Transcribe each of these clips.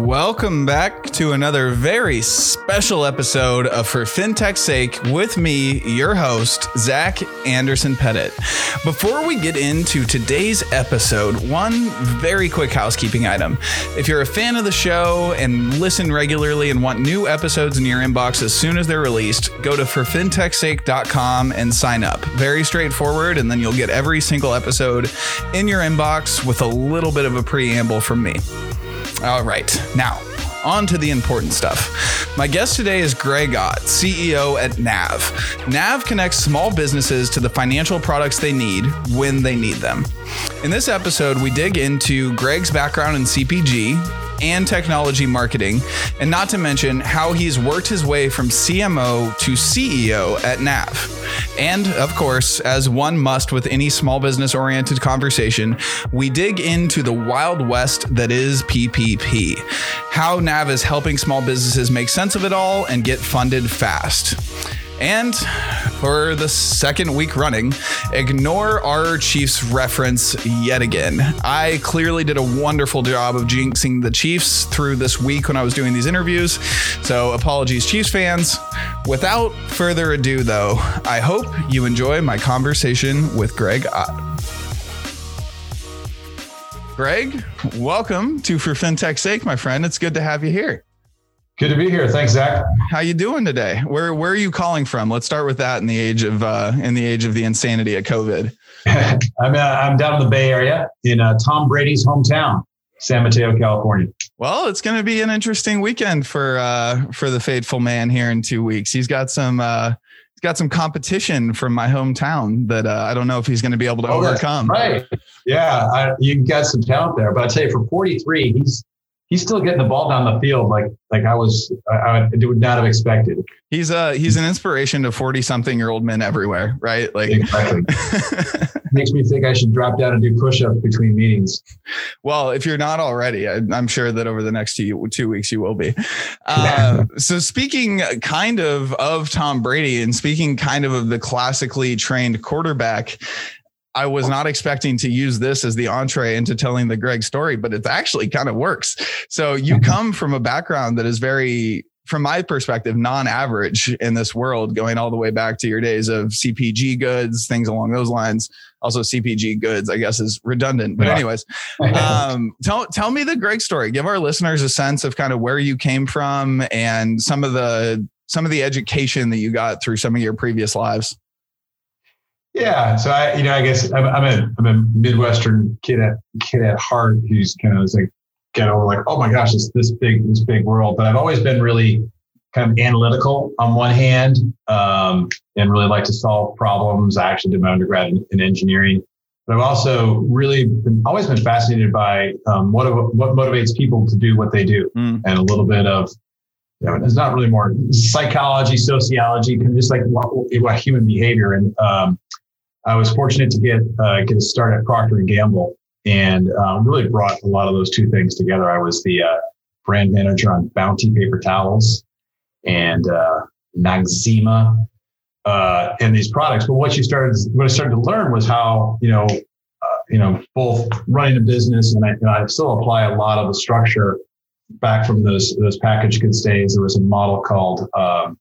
Welcome back to another very special episode of For FinTech's Sake with me, your host, Zach Anderson Pettit. Before we get into today's episode, one very quick housekeeping item. If you're a fan of the show and listen regularly and want new episodes in your inbox as soon as they're released, go to forfintechsake.com and sign up. Very straightforward, and then you'll get every single episode in your inbox with a little bit of a preamble from me. All right, now on to the important stuff. My guest today is Greg Ott, CEO at Nav. Nav connects small businesses to the financial products they need when they need them. In this episode, we dig into Greg's background in CPG and technology marketing, and not to mention how he's worked his way from CMO to CEO at Nav. And of course, as one must with any small business oriented conversation, we dig into the wild west that is PPP. How Nav is helping small businesses make sense of it all and get funded fast. And for the second week running, ignore our Chiefs reference yet again. I clearly did a wonderful job of jinxing the Chiefs through this week when I was doing these interviews. So apologies, Chiefs fans. Without further ado, though, I hope you enjoy my conversation with Greg Ott. Greg, welcome to For FinTech's Sake, my friend. It's good to have you here. Good to be here. Thanks, Zach. How you doing today? Where where are you calling from? Let's start with that in the age of uh, in the age of the insanity of COVID. I'm uh, I'm down in the Bay Area in uh, Tom Brady's hometown, San Mateo, California. Well, it's going to be an interesting weekend for uh, for the faithful man here in two weeks. He's got some uh, he's got some competition from my hometown that uh, I don't know if he's going to be able to oh, overcome. Right? Yeah, I, you got some talent there, but I tell you, for 43, he's he's still getting the ball down the field like like I was I, I would not have expected. He's a he's an inspiration to forty something year old men everywhere, right? Like exactly. makes me think I should drop down and do push ups between meetings. Well, if you're not already, I, am sure that over the next two two weeks you will be. Uh, so speaking kind of of Tom Brady and speaking kind of of the classically trained quarterback, I was not expecting to use this as the entree into telling the Greg story, but it actually kind of works. So you mm-hmm. come from a background that is very, from my perspective, non-average in this world, going all the way back to your days of CPG goods, things along those lines. Also, CPG goods, I guess, is redundant. But anyways, um, tell tell me the Greg story. Give our listeners a sense of kind of where you came from and some of the some of the education that you got through some of your previous lives. Yeah, so I, you know, I guess I'm, I'm a I'm a Midwestern kid at kid at heart who's kind of like get over like, oh my gosh, it's this big this big world. But I've always been really kind of analytical on one hand, um, and really like to solve problems. I actually did my undergrad in, in engineering, but I've also really been, always been fascinated by um, what what motivates people to do what they do, mm. and a little bit of you know, it's not really more psychology, sociology, kind of just like what, what human behavior. And um, I was fortunate to get uh, get a start at Procter and Gamble, and um, really brought a lot of those two things together. I was the uh, brand manager on Bounty paper towels and uh, Noxzema uh, and these products. But what you started, what I started to learn was how you know, uh, you know, both running a business and I, and I still apply a lot of the structure back from those those packaged goods days. There was a model called um,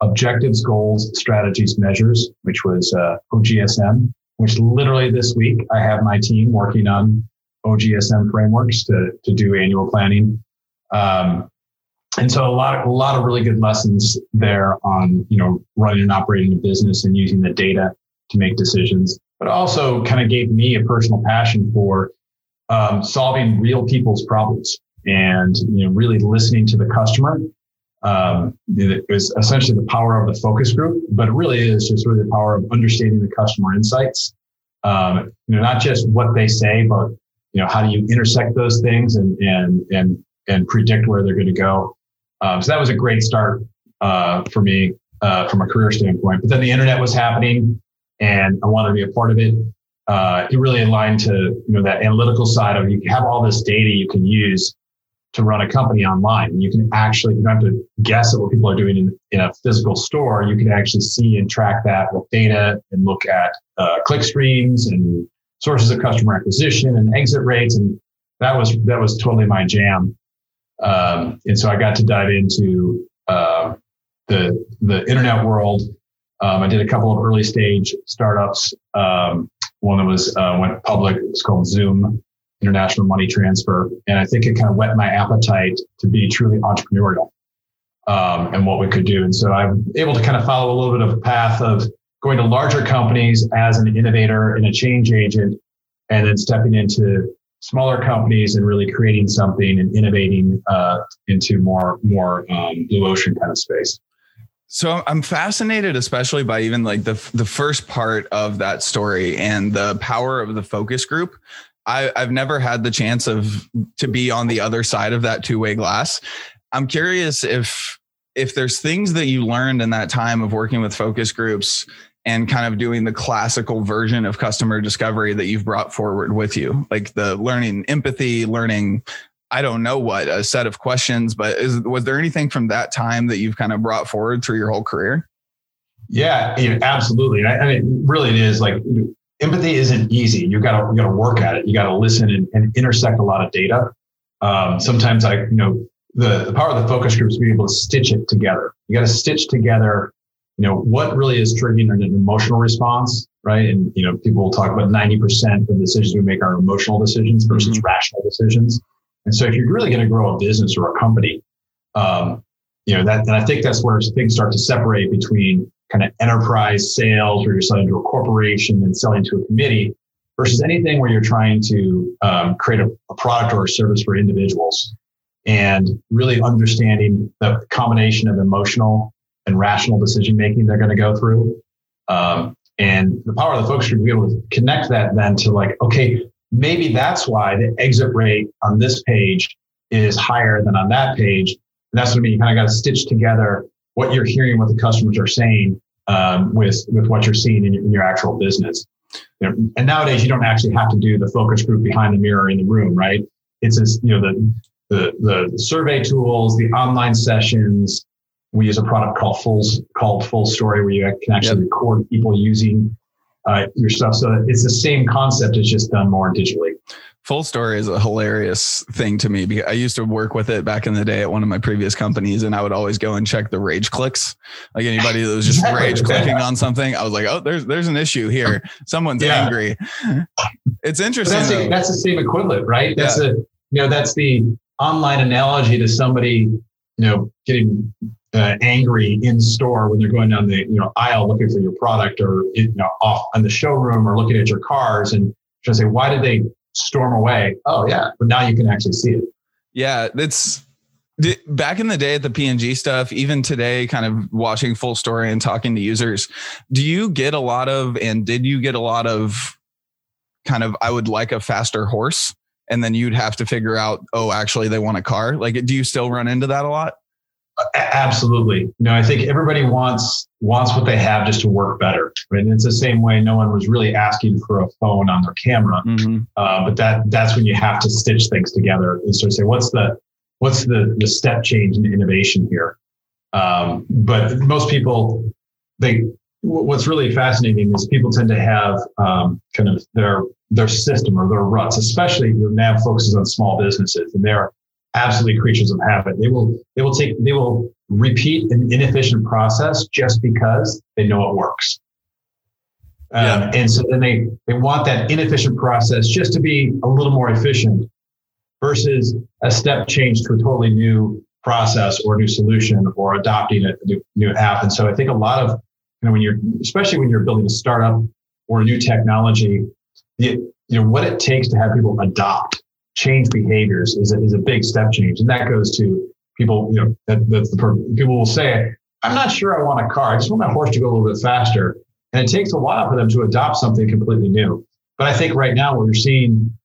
objectives, goals, strategies, measures, which was uh, OGSM, which literally this week I have my team working on OGSM frameworks to, to do annual planning. Um, and so a lot of, a lot of really good lessons there on, you know, running and operating a business and using the data to make decisions, but also kind of gave me a personal passion for um, solving real people's problems and, you know, really listening to the customer um, was essentially the power of the focus group, but it really is just really the power of understanding the customer insights. Um, you know, not just what they say, but you know, how do you intersect those things and and and and predict where they're going to go. Um, so that was a great start uh, for me uh, from a career standpoint. But then the internet was happening, and I wanted to be a part of it. Uh, it really aligned to you know that analytical side of you have all this data you can use to run a company online. You can actually, you don't have to guess at what people are doing in, in a physical store. You can actually see and track that with data and look at uh, click streams and sources of customer acquisition and exit rates. And that was, that was totally my jam. Um, and so I got to dive into uh, the the internet world. Um, I did a couple of early stage startups. Um, one that was uh, went public. It was called Xoom International Money Transfer, and I think it kind of whet my appetite to be truly entrepreneurial um, and what we could do. And so I'm able to kind of follow a little bit of a path of going to larger companies as an innovator and a change agent, and then stepping into smaller companies and really creating something and innovating uh, into more more um, blue ocean kind of space. So I'm fascinated, especially by even like the the first part of that story and the power of the focus group. I, I've never had the chance of to be on the other side of that two way glass. I'm curious if if there's things that you learned in that time of working with focus groups and kind of doing the classical version of customer discovery that you've brought forward with you, like the learning empathy, learning I don't know what a set of questions, but is, was there anything from that time that you've kind of brought forward through your whole career? Yeah, absolutely. I, I mean, really, it is like empathy isn't easy. You got to you got to work at it. You got to listen and, and, intersect a lot of data. Um, sometimes I, you know, the, the power of the focus group is being able to stitch it together. You got to stitch together, you know, what really is triggering an emotional response, right? And, you know, people will talk about 90% of the decisions we make are emotional decisions versus mm-hmm. rational decisions. And so if you're really going to grow a business or a company, um, you know, that, and I think that's where things start to separate between kind of enterprise sales where you're selling to a corporation and selling to a committee versus anything where you're trying to um, create a, a product or a service for individuals and really understanding the combination of emotional and rational decision making they're going to go through. Um, and the power of the group to be able to connect that then to like, okay, maybe that's why the exit rate on this page is higher than on that page. And that's what I mean. You kind of got to stitch together what you're hearing, what the customers are saying um, with with what you're seeing in your, in your actual business. You know, and nowadays, you don't actually have to do the focus group behind the mirror in the room, right? It's just, you know the the, the survey tools, the online sessions. We use a product called Full called Full Story, where you can actually yep. record people using uh, your stuff. So it's the same concept; it's just done more digitally. Full Story is a hilarious thing to me because I used to work with it back in the day at one of my previous companies, and I would always go and check the rage clicks. Like anybody that was just rage clicking on something, I was like, "Oh, there's there's an issue here. Someone's yeah. angry." It's interesting. That's, a, that's, the same equivalent, right? That's yeah. a you know that's the online analogy to somebody, you know, getting uh, angry in store when they're going down the you know aisle looking for your product, or you know off in the showroom, or looking at your cars, and just say, why did they storm away? Oh yeah, but now you can actually see it. Yeah, it's back in the day at the P&G stuff, even today, kind of watching full story and talking to users, do you get a lot of, and did you get a lot of kind of, I would like a faster horse? and then you'd have to figure out, oh, actually, they want a car. Like, do you still run into that a lot? Absolutely. You know, I think everybody wants wants what they have just to work better. Right? And it's the same way. No one was really asking for a phone on their camera, mm-hmm. uh, but that that's when you have to stitch things together and sort of say, what's the what's the the step change in innovation here? Um, but most people, they what's really fascinating is people tend to have um, kind of their their system or their ruts, especially NAV focuses on small businesses and they're absolutely creatures of habit. They will they will take they will repeat an inefficient process just because they know it works. Um, yeah. and so then they they want that inefficient process just to be a little more efficient versus a step change to a totally new process or new solution or adopting a new, new app. And so I think a lot of you know when you're especially when you're building a startup or a new technology, you, you know what it takes to have people adopt change behaviors is a, is a big step change. And that goes to people you know that, that's the people will say i'm not sure i want a car. I just want my horse to go a little bit faster. And it takes a while for them to adopt something completely new. But i think right now we're seeing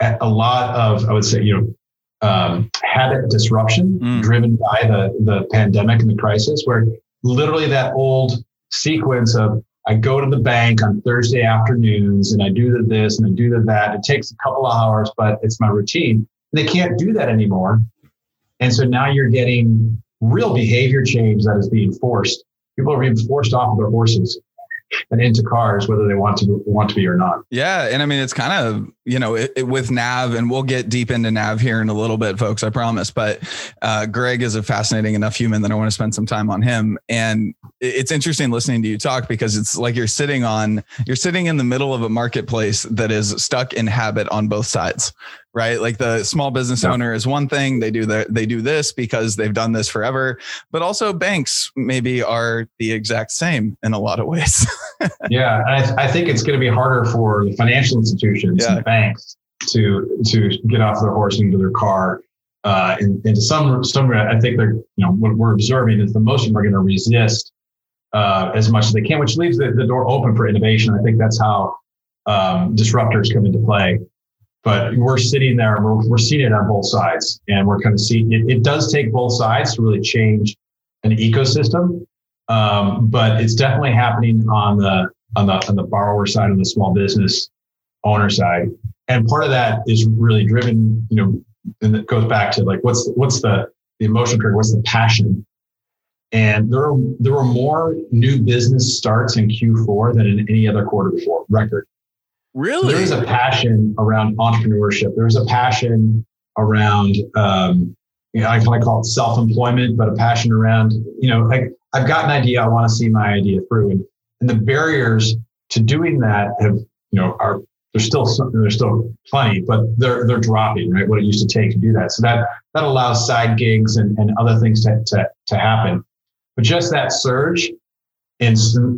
a lot of i would say you know um, habit disruption mm. driven by the the pandemic and the crisis where literally that old sequence of I go to the bank on Thursday afternoons and I do the this and I do the that. It takes a couple of hours, but it's my routine. They can't do that anymore. And so now you're getting real behavior change that is being forced. People are being forced off of their horses. And into cars, whether they want to want to be or not. Yeah, and I mean it's kind of you know it, it, with Nav, and we'll get deep into Nav here in a little bit, folks. I promise. But uh, Greg is a fascinating enough human that I want to spend some time on him, and it's interesting listening to you talk because it's like you're sitting on you're sitting in the middle of a marketplace that is stuck in habit on both sides right? Like the small business yeah. owner is one thing. They do the, they do this because they've done this forever, but also banks maybe are the exact same in a lot of ways. yeah. I, th- I, think it's going to be harder for the financial institutions yeah. and banks to, to get off their horse and into their car. Uh, and, and to some, some, I think they're, you know, what we're observing is the most of them are going to resist uh, as much as they can, which leaves the, the door open for innovation. I think that's how um, disruptors come into play but we're sitting there and we're, we're seeing it on both sides and we're kind of seeing it, it does take both sides to really change an ecosystem um, but it's definitely happening on the on the on the borrower side and the small business owner side. And part of that is really driven you know and it goes back to like what's what's the the emotion trigger what's the passion? And there are there were more new business starts in Q4 than in any other quarter before record Really? There's a passion around entrepreneurship. There's a passion around, um, you know, I kind of call it self-employment, but a passion around, you know, like I've got an idea. I want to see my idea through. And, and the barriers to doing that have, you know, are, there's still there's still plenty, but they're, they're dropping, right? What it used to take to do that. So that, that allows side gigs and, and other things to, to, to happen. But just that surge in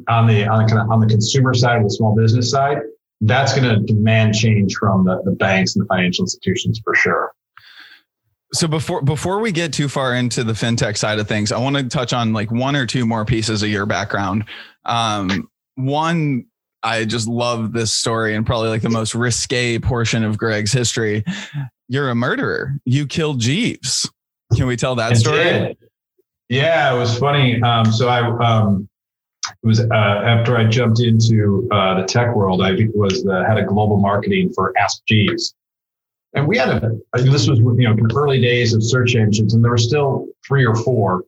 on the, on the kind of on the consumer side the small business side, that's going to demand change from the, the banks and the financial institutions for sure. So before before we get too far into the fintech side of things, I want to touch on like one or two more pieces of your background. Um, one, I just love this story and probably like the most risque portion of Greg's history. You're a murderer. You killed Jeeves. Can we tell that story? Yeah, it was funny. Um, so I um, it was uh, after I jumped into uh, the tech world. I was the head of global marketing for Ask Jeeves, and we had a. This was you know early days of search engines, and there were still three or four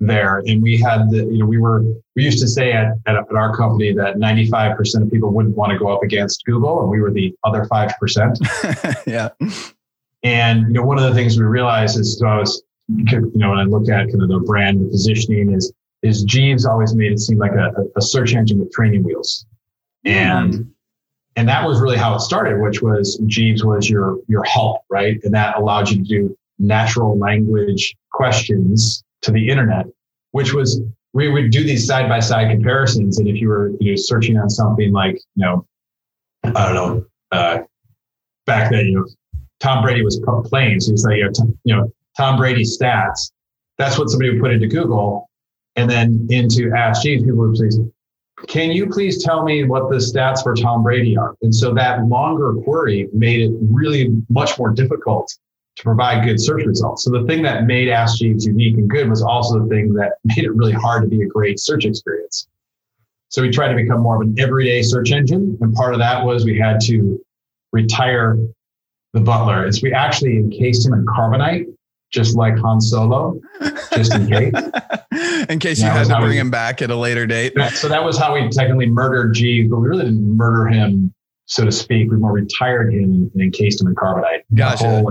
there, and we had the you know we were we used to say at, at, at our company that ninety five percent of people wouldn't want to go up against Google, and we were the other five percent. yeah. And you know one of the things we realized is so I was you know when I look at kind of the brand the positioning is is Jeeves always made it seem like a, a search engine with training wheels. And and that was really how it started, which was Jeeves was your your help, right? And that allowed you to do natural language questions to the internet, which was we would do these side by side comparisons. And if you were you know searching on something like, you know, I don't know, uh, back then, you know, Tom Brady was playing. So you know, t- you know, Tom Brady stats. That's what somebody would put into Google and then into Ask Jeeves, people would say, can you please tell me what the stats for Tom Brady are? And so that longer query made it really much more difficult to provide good search results. So the thing that made Ask Jeeves unique and good was also the thing that made it really hard to be a great search experience. So we tried to become more of an everyday search engine. And part of that was we had to retire the butler. It's we actually encased him in carbonite just like Han Solo, just in case. in case you had to bring we, him back at a later date. So that was how we technically murdered Jeeves, but we really didn't murder him, so to speak. We more retired him and encased him in carbonite. Gotcha.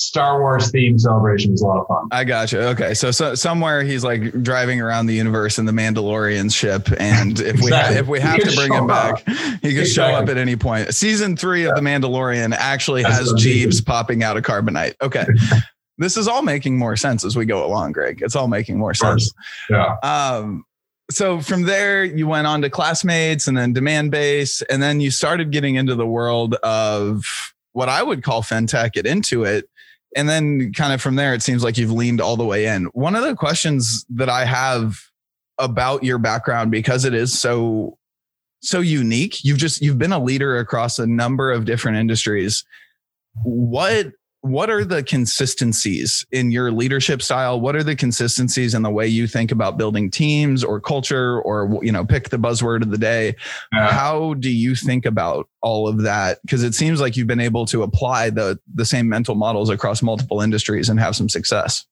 Star Wars theme celebration was a lot of fun. I gotcha. Okay, so, so somewhere he's like driving around the universe in the Mandalorian ship, and if exactly. we ha- if we have to bring him back, he could exactly. show up at any point. Season three of the Mandalorian actually That's has Jeeves popping out of carbonite. Okay, this is all making more sense as we go along, Greg. It's all making more sense. Yeah. Um, so from there, you went on to classmates and then Demandbase, and then you started getting into the world of what I would call fintech, get into it. And then kind of from there, it seems like you've leaned all the way in. One of the questions that I have about your background, because it is so so unique, you've just you've been a leader across a number of different industries. What what are the consistencies in your leadership style? What are the consistencies in the way you think about building teams or culture or you know pick the buzzword of the day? Uh, how do you think about all of that? Because it seems like you've been able to apply the the same mental models across multiple industries and have some success.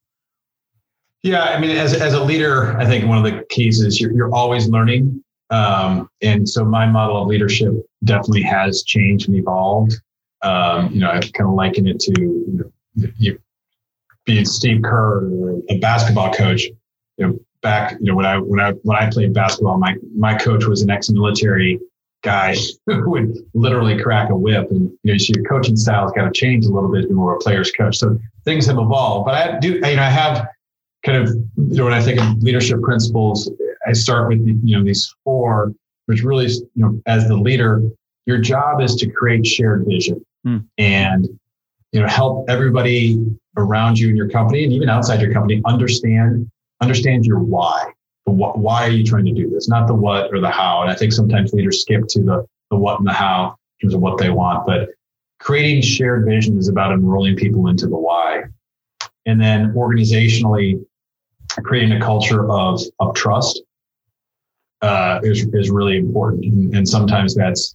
Yeah i mean as, as a leader i think one of the keys is you're, you're always learning. Um, and so my model of leadership definitely has changed and evolved. Um, you know, I kind of liken it to you, know, you being Steve Kerr, a basketball coach. You know, back you know when I when I when I played basketball, my my coach was an ex-military guy who would literally crack a whip, and you know, so your coaching style's got to change a little bit more a player's coach. So things have evolved, but I do you know I have kind of you know when I think of leadership principles, I start with you know these four, which really you know as the leader, your job is to create shared vision hmm. and you know help everybody around you in your company and even outside your company understand understand your why. Why are you trying to do this? Not the what or the how. And I think sometimes leaders skip to the the what and the how in terms of what they want. But creating shared vision is about enrolling people into the why. And then organizationally, creating a culture of, of trust uh, is, is really important. And, and sometimes that's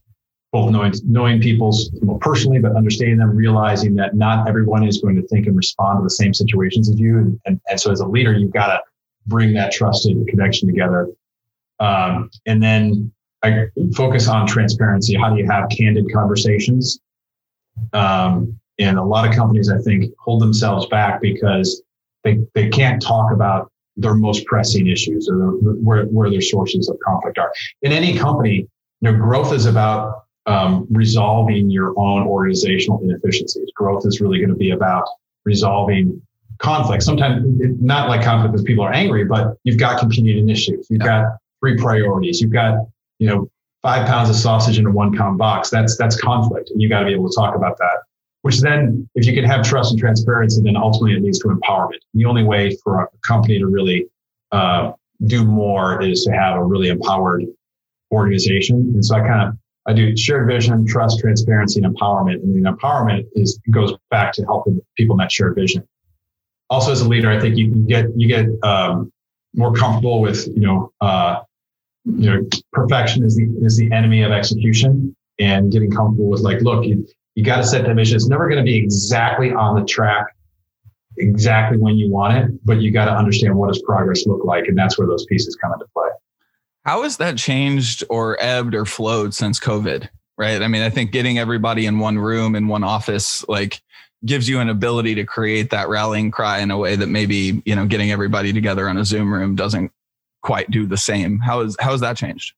both knowing knowing people personally, but understanding them, realizing that not everyone is going to think and respond to the same situations as you. And, and, and so as a leader, you've got to bring that trusted connection together. Um, and then I focus on transparency. How do you have candid conversations? Um, and a lot of companies, I think, hold themselves back because they, they can't talk about their most pressing issues or where, where their sources of conflict are. In any company, you know, growth is about um, resolving your own organizational inefficiencies. Growth is really going to be about resolving conflict. Sometimes not like conflict because people are angry, but you've got competing issues. You've yeah. got three priorities. You've got, you know, five pounds of sausage in a one pound box. That's that's conflict. And you've got to be able to talk about that. Which then, if you can have trust and transparency, then ultimately it leads to empowerment. The only way for a company to really uh, do more is to have a really empowered organization. And so I kind of I do shared vision, trust, transparency, and empowerment. And the empowerment is goes back to helping people in that shared vision also as a leader, I think you can get you get um, more comfortable with you know uh, you know perfection is the is the enemy of execution, and getting comfortable with like, look, you you got to set that vision. It's never going to be exactly on the track exactly when you want it, but you got to understand what does progress look like, and that's where those pieces come into play. How has that changed or ebbed or flowed since COVID? Right. I mean, I think getting everybody in one room in one office, like gives you an ability to create that rallying cry in a way that maybe you know getting everybody together on a zoom room doesn't quite do the same how is how has that changed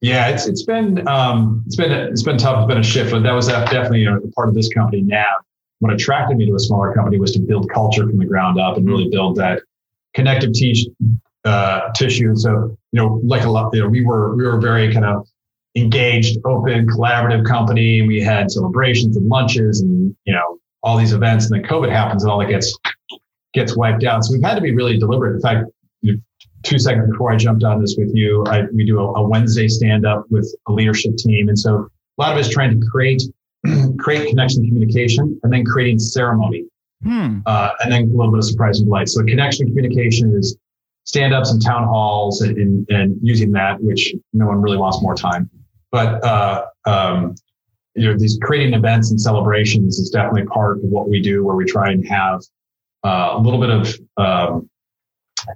yeah it's it's been um, it's been it's been tough it's been a shift but that was definitely a part of this company now what attracted me to a smaller company was to build culture from the ground up and really build that connective t- uh, tissue so you know like a lot you know we were we were very kind of engaged open collaborative company we had celebrations and lunches and you know all these events, and then COVID happens, and all that gets gets wiped out. So we've had to be really deliberate. In fact, two seconds before I jumped on this with you, I, we do a, a Wednesday stand up with a leadership team, and so a lot of us trying to create create connection, communication, and then creating ceremony, hmm. uh, and then a little bit of surprise and delight. So connection, communication is stand ups and town halls, and, and, and using that, which no one really wants more time. But uh, um, you know, these creating events and celebrations is definitely part of what we do, where we try and have uh, a little bit of, um,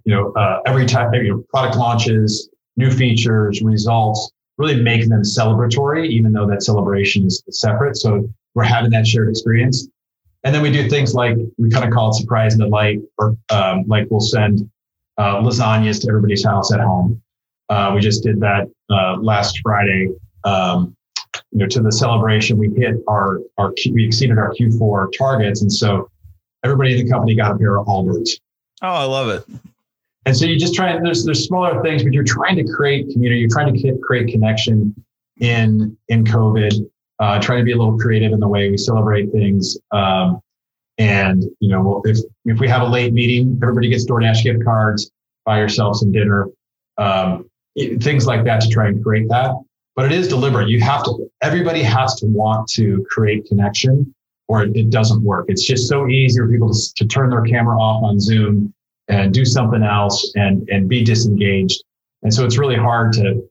you know, uh, every time, you know, product launches, new features, results, really making them celebratory, even though that celebration is separate. So we're having that shared experience. And then we do things like we kind of call it surprise and delight, or um, like we'll send uh, lasagnas to everybody's house at home. Uh, we just did that uh, last Friday. Um, you know, to the celebration, we hit our, our, we exceeded our Q4 targets. And so everybody in the company got a pair of Allbirds. Oh, I love it. And so you just try and there's, there's smaller things, but you're trying to create community. You're trying to create connection in, in COVID, uh, trying to be a little creative in the way we celebrate things. Um, and, you know, if, if we have a late meeting, everybody gets DoorDash gift cards, buy yourself some dinner, um, things like that to try and create that but it is deliberate. You have to, everybody has to want to create connection or it, it doesn't work. It's just so easy for people to, to turn their camera off on Zoom and do something else and, and be disengaged. And so it's really hard to,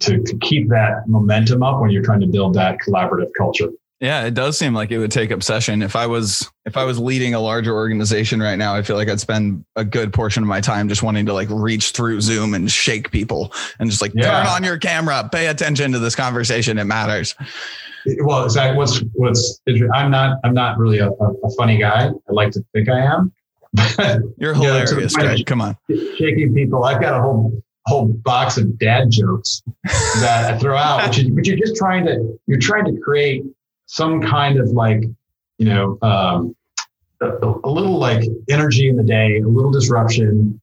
to, to keep that momentum up when you're trying to build that collaborative culture. Yeah, it does seem like it would take obsession. If I was if I was leading a larger organization right now, I feel like I'd spend a good portion of my time just wanting to like reach through Zoom and shake people and just like yeah. turn on your camera, pay attention to this conversation. It matters. Well, exactly. What's what's I'm not I'm not really a, a funny guy. I like to think I am. You're hilarious, you know, Come on. Shaking people. I've got a whole whole box of dad jokes that I throw out, which is, but you're just trying to you're trying to create some kind of like, you know, um, a, little like energy in the day, a little disruption,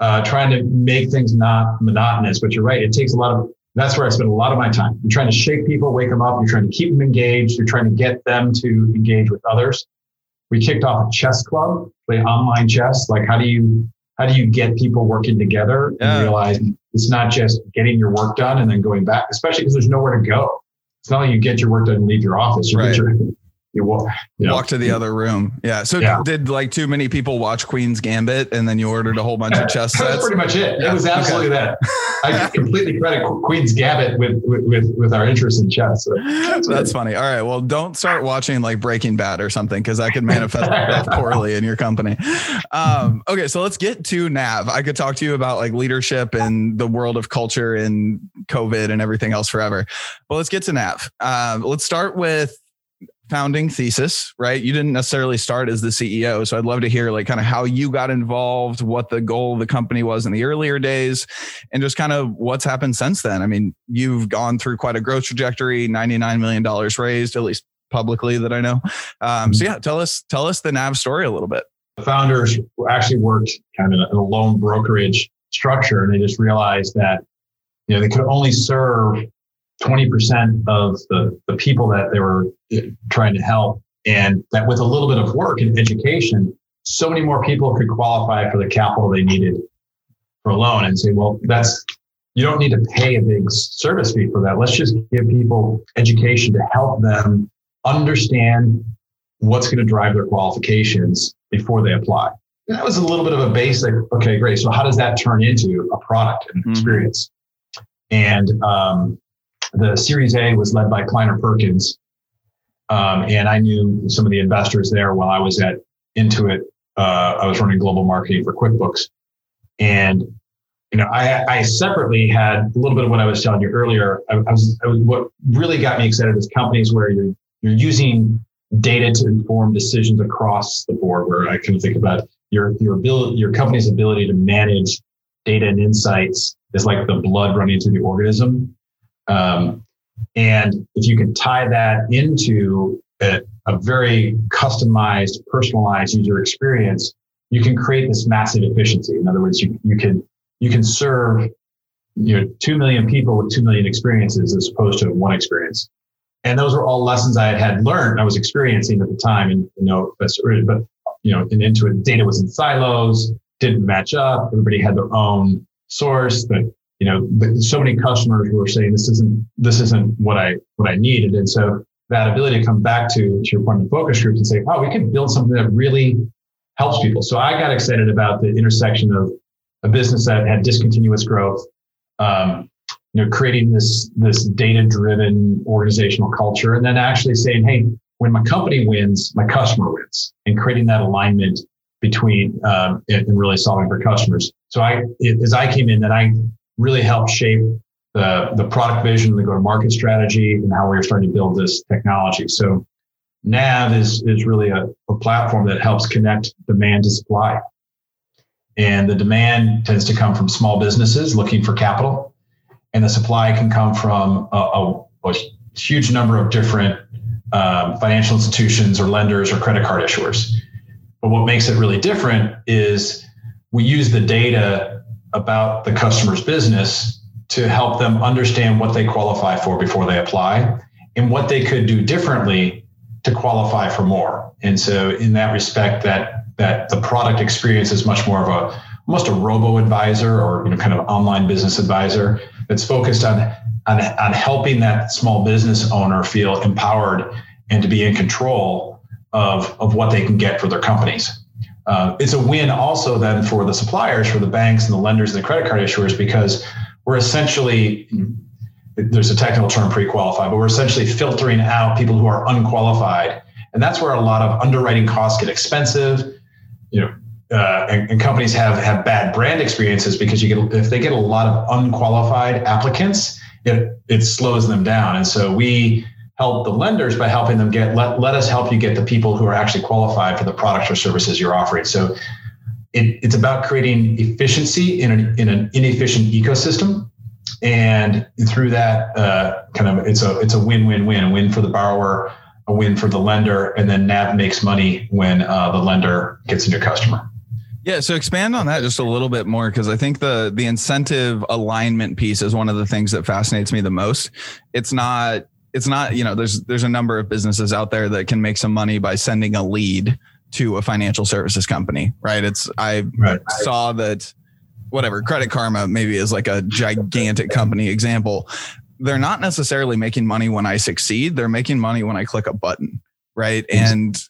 uh, trying to make things not monotonous. But you're right; it takes a lot of. That's where I spend a lot of my time. You're trying to shake people, wake them up. You're trying to keep them engaged. You're trying to get them to engage with others. We kicked off a chess club, play online chess. Like, how do you how do you get people working together yeah. and realize it's not just getting your work done and then going back, especially because there's nowhere to go it's not like you get your work done and leave your office. You right. your, you walk, you know. walk to the other room. Yeah. So yeah. did like too many people watch Queen's Gambit and then you ordered a whole bunch of chess sets? That's pretty much it. Yeah. It was absolutely okay. that. I completely credit Queen's Gambit with, with, with our interest in chess. So that's, that's funny. All right. Well, don't start watching like Breaking Bad or something because that could manifest itself poorly in your company. Um, okay. So let's get to Nav. I could talk to you about like leadership and the world of culture and COVID and everything else forever. Well, let's get to Nav. Um, let's start with founding thesis, right? You didn't necessarily start as the CEO. So I'd love to hear like kind of how you got involved, what the goal of the company was in the earlier days, and just kind of what's happened since then. I mean, you've gone through quite a growth trajectory, $99 million raised, at least publicly that I know. Um, so yeah, tell us, tell us the NAV story a little bit. The founders actually worked kind of in a loan brokerage structure and they just realized that, you know, they could only serve 20% of the, the people that they were uh, trying to help. And that with a little bit of work and education, so many more people could qualify for the capital they needed for a loan and say, well, that's, you don't need to pay a big service fee for that. Let's just give people education to help them understand what's going to drive their qualifications before they apply. And that was a little bit of a basic, okay, great. So how does that turn into a product and mm-hmm. experience? And um, the Series A was led by Kleiner Perkins. Um, and I knew some of the investors there while I was at Intuit. Uh, I was running global marketing for QuickBooks. And, you know, I, I separately had a little bit of what I was telling you earlier. I, I, was, I was, what really got me excited is companies where you're, you're using data to inform decisions across the board, where I can think about your, your ability, your company's ability to manage data and insights is like the blood running through the organism. Um, and if you can tie that into a, a, very customized, personalized user experience, you can create this massive efficiency. In other words, you, you can you can serve you know two million people with two million experiences as opposed to one experience. And those were all lessons I had, learned, I was experiencing at the time. And you know, but you know, and Intuit, data was in silos, didn't match up. Everybody had their own source, but you know, so many customers were saying this isn't this isn't what I what I needed, and so that ability to come back to to your point of focus groups and say, oh, we can build something that really helps people. So I got excited about the intersection of a business that had discontinuous growth, um, you know, creating this this data driven organizational culture, and then actually saying, hey, when my company wins, my customer wins, and creating that alignment between um, and, and really solving for customers. So I, it, as I came in, then I really helped shape the, the product vision, the go to market strategy, and how we are starting to build this technology. So Nav is, is really a, a platform that helps connect demand to supply. And the demand tends to come from small businesses looking for capital, and the supply can come from a, a, a huge number of different um, financial institutions or lenders or credit card issuers. But what makes it really different is we use the data about the customer's business to help them understand what they qualify for before they apply and what they could do differently to qualify for more. And so in that respect, that that the product experience is much more of a almost a robo advisor or you know kind of online business advisor that's focused on on, on helping that small business owner feel empowered and to be in control of, of what they can get for their companies uh, it's a win also then for the suppliers, for the banks and the lenders and the credit card issuers, because we're essentially there's a technical term pre-qualified, but we're essentially filtering out people who are unqualified, and that's where a lot of underwriting costs get expensive. You know, uh, and, and, companies have have bad brand experiences because you get if they get a lot of unqualified applicants, it it slows them down. And so we help the lenders by helping them get let, let us help you get the people who are actually qualified for the products or services you're offering. So it, it's about creating efficiency in an, in an inefficient ecosystem and through that uh, kind of it's a it's a win-win-win a win for the borrower a win for the lender and then nav makes money when uh, the lender gets a new customer yeah, so expand on that just a little bit more because I think the the incentive alignment piece is one of the things that fascinates me the most. It's not it's not, you know, there's there's a number of businesses out there that can make some money by sending a lead to a financial services company, right? It's I right. saw that whatever Credit Karma maybe is like a gigantic company example. They're not necessarily making money when I succeed. They're making money when I click a button, right? And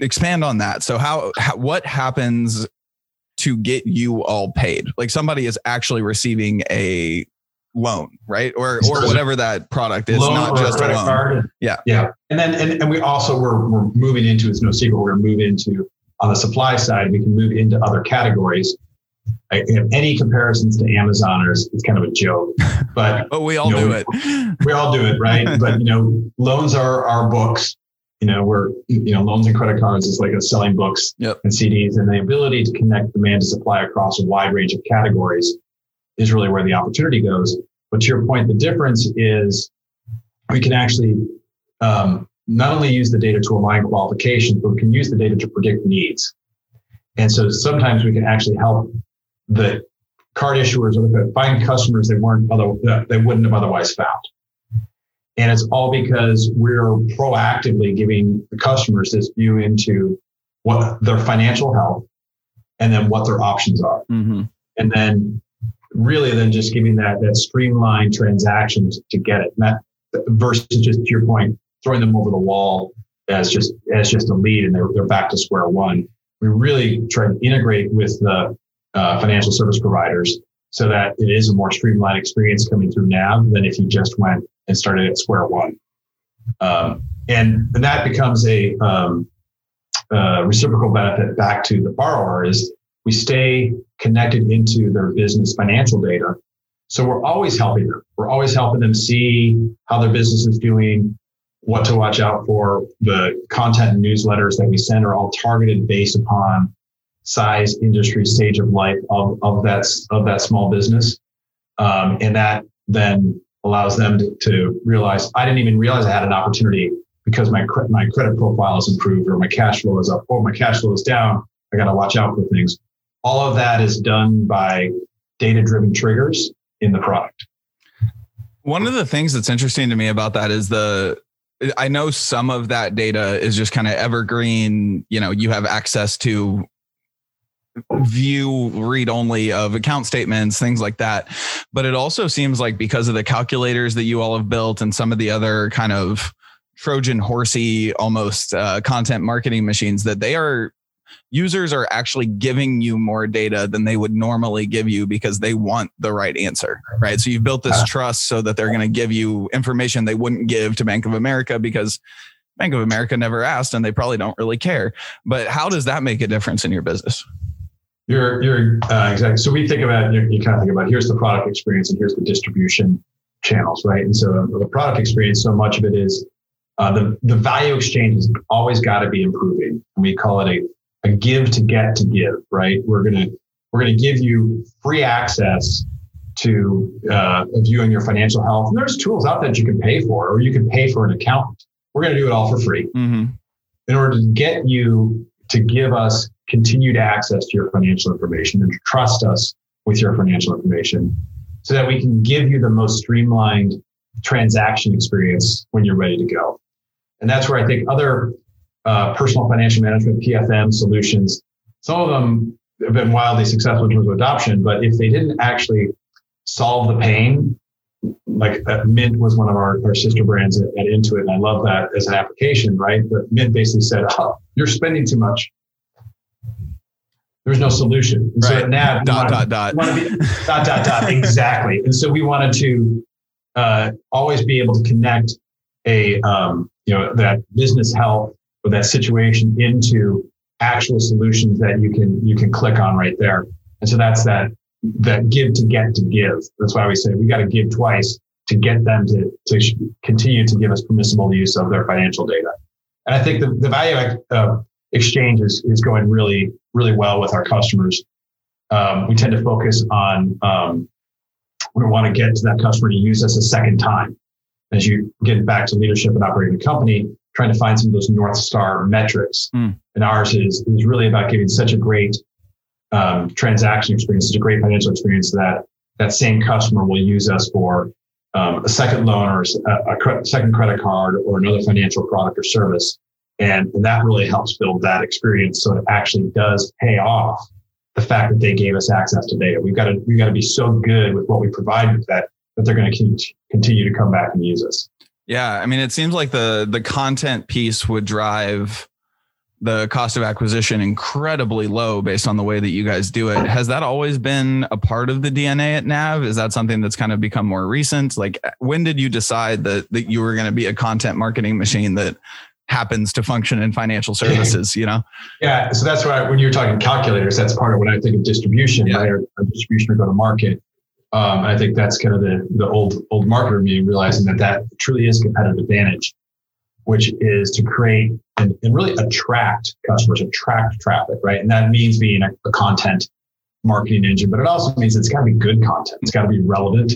expand on that. So how, how what happens to get you all paid? Like somebody is actually receiving a loan, right? Or or whatever that product is, loan not just a loan. Card. Yeah. Yeah. And then and, and we also we're we're moving into it's no secret, we're gonna move into on the supply side, we can move into other categories. I, any comparisons to Amazon Amazoners, it's kind of a joke, but but we all you know, do it. we all do it, right? but you know, loans are our books. You know, we're you know, loans and credit cards is like a selling books yep. and CDs, and the ability to connect demand to supply across a wide range of categories is really where the opportunity goes. But to your point, the difference is we can actually um, not only use the data to align qualifications, but we can use the data to predict needs. And so sometimes we can actually help the card issuers find customers they weren't other they wouldn't have otherwise found. And it's all because we're proactively giving the customers this view into what their financial health and then what their options are. Mm-hmm. And then really than just giving that that streamlined transactions to get it. that versus just to your point, throwing them over the wall as just as just a lead and they're they're back to square one. We really try to integrate with the uh, financial service providers so that it is a more streamlined experience coming through Nav than if you just went and started at square one. Um, and, and that becomes a um, uh, reciprocal benefit back to the borrower is we stay connected into their business financial data. So we're always helping them. We're always helping them see how their business is doing, what to watch out for. The content and newsletters that we send are all targeted based upon size, industry, stage of life of, of that of that small business, um, and that then allows them to, to realize I didn't even realize I had an opportunity because my my credit profile is improved or my cash flow is up or my cash flow is down. I got to watch out for things. All of that is done by data driven triggers in the product. One of the things that's interesting to me about that is the I know some of that data is just kind of evergreen, you know, you have access to view read only of account statements things like that but it also seems like because of the calculators that you all have built and some of the other kind of trojan horsey almost uh, content marketing machines that they are users are actually giving you more data than they would normally give you because they want the right answer, right? So you've built this trust so that they're going to give you information they wouldn't give to Bank of America because Bank of America never asked and they probably don't really care. But how does that make a difference in your business? You're, you're uh, exactly. So we think about, you, you kind of think about here's the product experience and here's the distribution channels, right? And so the product experience, so much of it is uh, the, the value exchange has always got to be improving. And we call it a a give to get to give, right? We're gonna we're gonna give you free access to uh, viewing your financial health. And there's tools out there that you can pay for, or you can pay for an accountant. We're gonna do it all for free mm-hmm. in order to get you to give us continued access to your financial information and to trust us with your financial information so that we can give you the most streamlined transaction experience when you're ready to go. And that's where I think other uh, personal financial management, PFM solutions. Some of them have been wildly successful in terms of adoption, but if they didn't actually solve the pain, like uh, Mint was one of our, our sister brands at, at, Intuit, and I love that as an application, right? But Mint basically said, oh, "You're spending too much." There's no solution. And right. So now, dot, dot, dot. Be, dot, dot, dot. Exactly. And so we wanted to uh, always be able to connect a um, you know that business health or that situation into actual solutions that you can you can click on right there. And so that's that that give to get to give. That's why we say we got to give twice to get them to, to continue to give us permissible use of their financial data. And I think the, the value uh, exchange is, is going really, really well with our customers. Um, we tend to focus on, um, we want to get to that customer to use us a second time. As you get back to leadership and operating a company, trying to find some of those North Star metrics. Mm. And ours is, is really about giving such a great um, transaction experience, such a great financial experience that that same customer will use us for um, a second loan or a, a cre- second credit card or another financial product or service. And, and that really helps build that experience so it actually does pay off the fact that they gave us access to data. We've got to we've got to be so good with what we provide with that that they're going to continue to come back and use us. Yeah, I mean, it seems like the the content piece would drive the cost of acquisition incredibly low based on the way that you guys do it. Has that always been a part of the DNA at Nav? Is that something that's kind of become more recent? Like when did you decide that that you were going to be a content marketing machine that happens to function in financial services, you know? Yeah. So that's why when you're talking calculators, that's part of when I think of distribution, yeah. right? Or, or distribution or go to market. Um, I think that's kind of the, the old old marketer me realizing that that truly is competitive advantage which is to create and, and really attract customers, attract traffic, right? And that means being a, a content marketing engine, but it also means it's got to be good content. It's got to be relevant.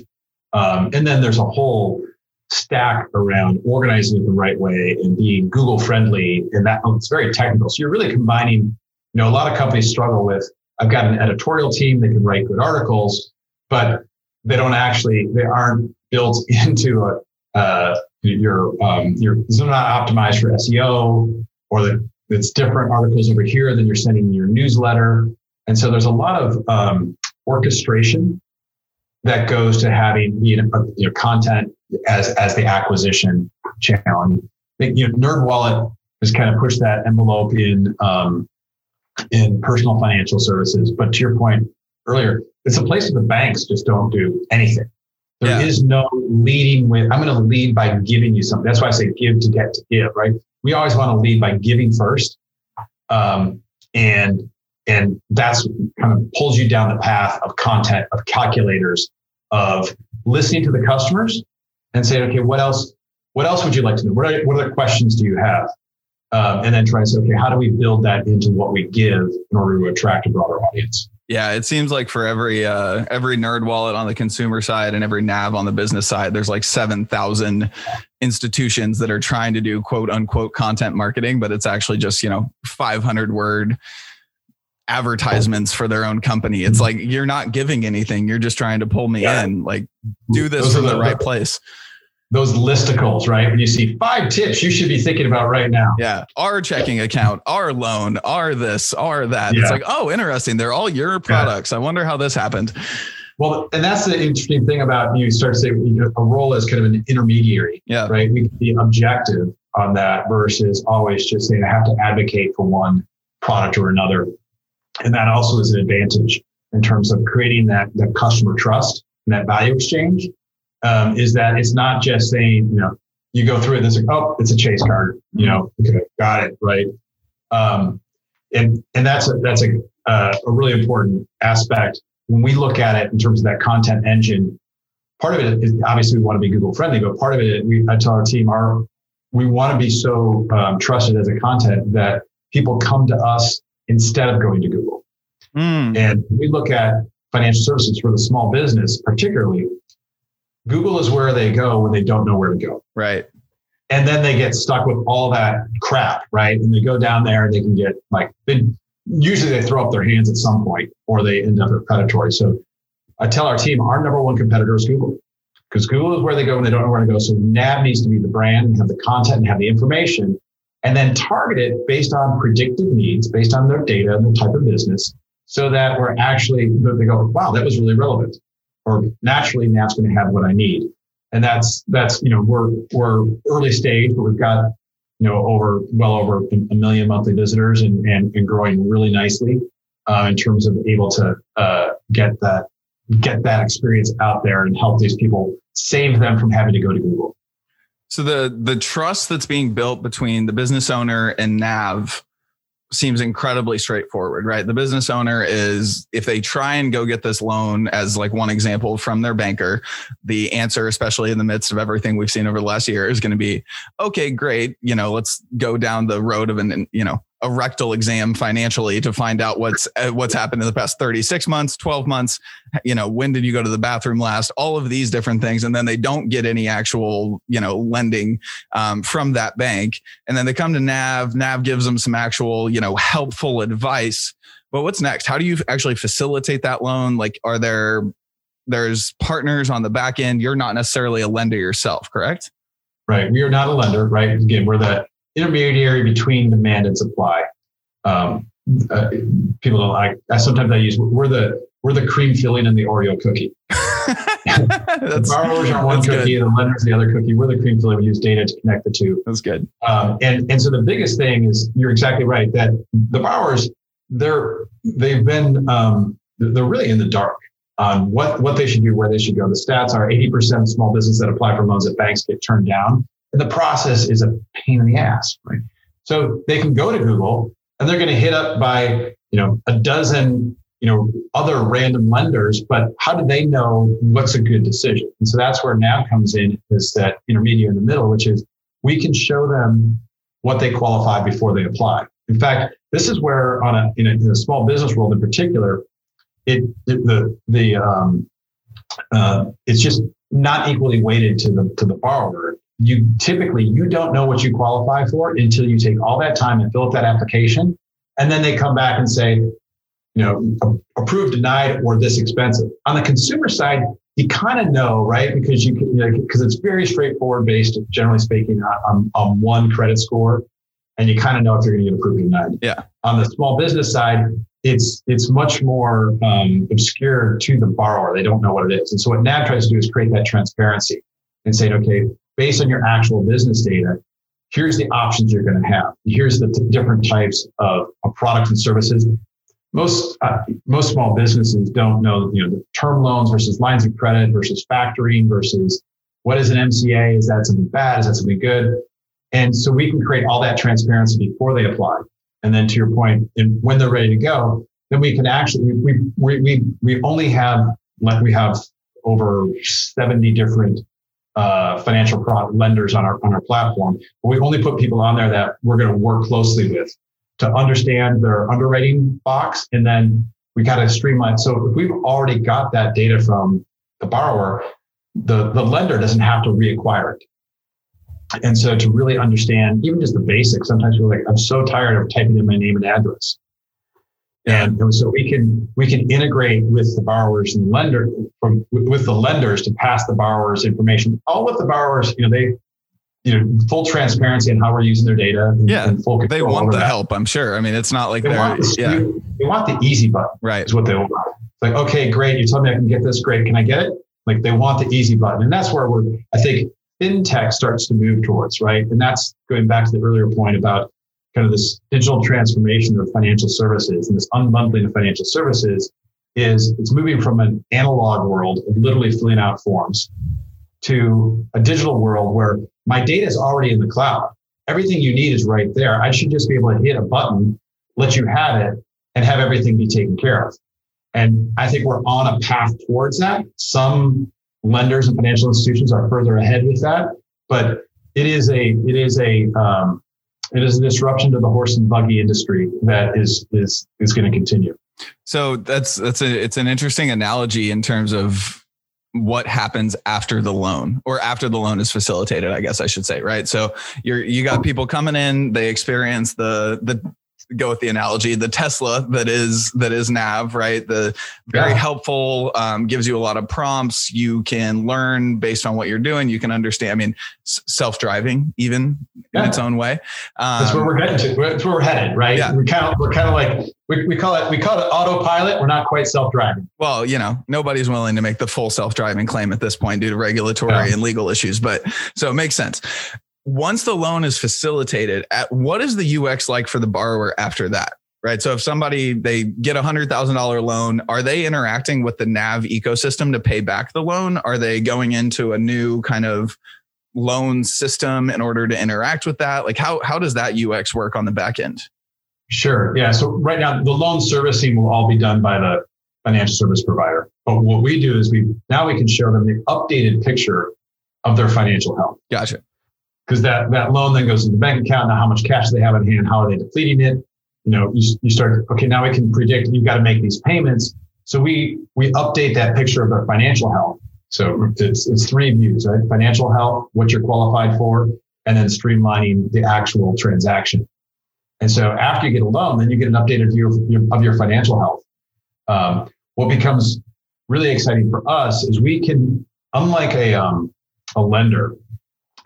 Um, and then there's a whole stack around organizing it the right way and being Google friendly. And that oh, it's very technical. So you're really combining, you know, a lot of companies struggle with, I've got an editorial team that can write good articles, but they don't actually, they aren't built into a, uh, your um, your is not optimized for SEO or that it's different articles over here than you're sending in your newsletter. And so there's a lot of um, orchestration that goes to having you know, you know, content as as the acquisition channel. And you know, NerdWallet has kind of pushed that envelope in um, in personal financial services. But to your point earlier, it's a place where the banks just don't do anything. There yeah. is no leading with, I'm going to lead by giving you something. That's why I say give to get to give, right? We always want to lead by giving first. Um, and, and that's kind of pulls you down the path of content, of calculators, of listening to the customers and saying, okay, what else, what else would you like to know? What, are, what other questions do you have? Um, and then try to say, okay, how do we build that into what we give in order to attract a broader audience? Yeah, it seems like for every uh, every NerdWallet on the consumer side and every nav on the business side, there's like seven thousand institutions that are trying to do quote unquote content marketing, but it's actually just you know 500 word advertisements for their own company. It's like you're not giving anything; you're just trying to pull me yeah. in. Like, do this Those from the, the right place those listicles, right? When you see five tips you should be thinking about right now. Yeah. Our checking account, our loan, our this, our that. Yeah. It's like, oh, interesting. They're all your products. Yeah. I wonder how this happened. Well, and that's the interesting thing about you start to say you know, a role as kind of an intermediary. Yeah. Right. We can be objective on that versus always just saying I have to advocate for one product or another. And that also is an advantage in terms of creating that, that customer trust and that value exchange um, is that it's not just saying, you know, you go through it and it's like, oh, it's a chase card, you know, okay, got it, right? Um, and and that's a, that's a uh, a really important aspect when we look at it in terms of that content engine. Part of it is obviously we want to be Google friendly, but part of it, we I tell our team, our we want to be so um, trusted as a content that people come to us instead of going to Google. Mm. And we look at financial services for the small business, particularly Google is where they go when they don't know where to go. Right. And then they get stuck with all that crap, right? And they go down there and they can get like, they, usually they throw up their hands at some point or they end up in predatory. So I tell our team, our number one competitor is Google because Google is where they go when they don't know where to go. So Nav needs to be the brand and have the content and have the information and then target it based on predictive needs, based on their data and the type of business so that we're actually, they go, wow, that was really relevant or naturally Nav's going to have what I need. And that's, that's, you know, we're, we're early stage, but we've got, you know, over, well over a million monthly visitors and, and, and growing really nicely uh, in terms of able to uh, get that, get that experience out there and help these people save them from having to go to Google. So the the trust that's being built between the business owner and Nav seems incredibly straightforward, right? The business owner is if they try and go get this loan as like one example from their banker, the answer especially in the midst of everything we've seen over the last year is going to be okay, great, you know, let's go down the road of an you know, a rectal exam financially to find out what's uh, what's happened in the past 36 months 12 months you know when did you go to the bathroom last all of these different things. And then they don't get any actual you know lending um, from that bank. And then they come to nav nav gives them some actual you know helpful advice. But what's next? How do you actually facilitate that loan? Like are there there's partners on the back end? You're not necessarily a lender yourself correct? Right. We are not a lender right? Again we're the intermediary between demand and supply. Um, uh, people don't like. I sometimes I use we're the we're the cream filling in the Oreo cookie. the borrowers are one cookie, good. the lenders the other cookie. We're the cream filling. We use data to connect the two. That's good. Um, and and so the biggest thing is you're exactly right that the borrowers they're they've been um, they're really in the dark on what what they should do, where they should go. The stats are 80% of small business that apply for loans at banks get turned down. The process is a pain in the ass, right? So they can go to Google and they're going to hit up by, you know, a dozen, you know, other random lenders, but how do they know what's a good decision? And so that's where Nav comes in is that intermediate in the middle, which is we can show them what they qualify before they apply. In fact, this is where on a in a, in a small business world in particular, it, it the the um, uh, it's just not equally weighted to the to the borrower you typically you don't know what you qualify for until you take all that time and fill out that application. And then they come back and say you know approved denied or this expensive. On the consumer side you kind of know right? Because you can because you know, it's very straightforward based generally speaking on, on one credit score. And you kind of know if you're going to get approved or denied. Yeah. On the small business side it's it's much more um, obscure to the borrower. They don't know what it is. And so what nav tries to do is create that transparency and say okay based on your actual business data, here's the options you're going to have. Here's the t- different types of, of, products and services. Most uh, most small businesses don't know, you know, the term loans versus lines of credit versus factoring versus what is an MCA? Is that something bad? Is that something good? And so we can create all that transparency before they apply. And then to your point, and when they're ready to go, then we can actually we we we, we only have like we have over 70 different uh, financial product lenders on our on our platform. But we only put people on there that we're going to work closely with to understand their underwriting box, and then we kind of streamline. So if we've already got that data from the borrower, the the lender doesn't have to reacquire it. And so to really understand even just the basics, sometimes we're like, I'm so tired of typing in my name and address. And so we can we can integrate with the borrowers and lender from with the lenders to pass the borrowers information. All with the borrowers, you know, they you know full transparency on how we're using their data. And, yeah, and full they want the that. help. I'm sure. I mean, it's not like they want the, yeah. They want the easy button. Right, is what they want. It's like, okay, great. You told me I can get this. Great. Can I get it? Like they want the easy button, and that's where we're. I think fintech starts to move towards right, and that's going back to the earlier point about kind of this digital transformation of financial services and this unbundling of financial services is it's moving from an analog world of literally filling out forms to a digital world where my data is already in the cloud. Everything you need is right there. I should just be able to hit a button, let you have it, and have everything be taken care of. And I think we're on a path towards that. Some lenders and financial institutions are further ahead with that, but it is a it is a um, it is a disruption to the horse and buggy industry that is is is going to continue. So that's that's a it's an interesting analogy in terms of what happens after the loan or after the loan is facilitated i guess i should say right so you're you got people coming in they experience the the go with the analogy, the Tesla that is that is Nav, right? The very yeah. helpful, um, gives you a lot of prompts. You can learn based on what you're doing. You can understand. I mean, self driving, even yeah. in its own way. Um, that's where we're headed. To. That's where we're headed, right? Yeah. We're kind of we're kind of like we, we call it we call it autopilot. We're not quite self driving. Well, you know, nobody's willing to make the full self driving claim at this point due to regulatory yeah. and legal issues, but so it makes sense once the loan is facilitated, at what is the UX like for the borrower after that? Right. So if somebody they get a hundred thousand dollar loan, are they interacting with the Nav ecosystem to pay back the loan? Are they going into a new kind of loan system in order to interact with that? Like how how does that UX work on the back end? Sure. Yeah. So right now the loan servicing will all be done by the financial service provider. But what we do is we now we can show them the updated picture of their financial health. Gotcha. Because that, that loan then goes into the bank account. Now, how much cash do they have in hand? How are they depleting it? You know, you, you start, okay, now we can predict you've got to make these payments. So we, we update that picture of their financial health. So it's, it's three views, right? Financial health, what you're qualified for, and then streamlining the actual transaction. And so after you get a loan, then you get an updated view of your, of your financial health. Um, what becomes really exciting for us is we can, unlike a, um, a lender,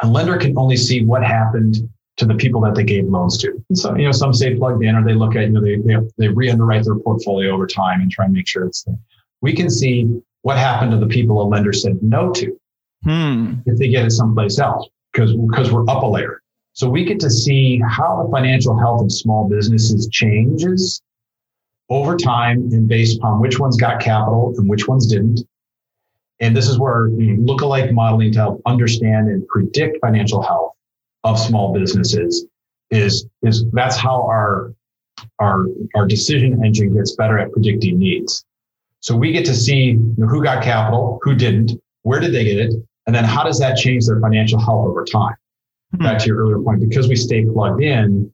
a lender can only see what happened to the people that they gave loans to. And so, you know, some say plugged in or they look at, you know, they, they, they re-underwrite their portfolio over time and try and make sure it's there. We can see what happened to the people a lender said no to hmm. if they get it someplace else because, because we're up a layer. So we get to see how the financial health of small businesses changes over time and based upon which ones got capital and which ones didn't. And this is where you know, lookalike modeling to help understand and predict financial health of small businesses is, is that's how our, our, our decision engine gets better at predicting needs. So we get to see you know, who got capital, who didn't, where did they get it, and then how does that change their financial health over time? Mm-hmm. Back to your earlier point, because we stay plugged in,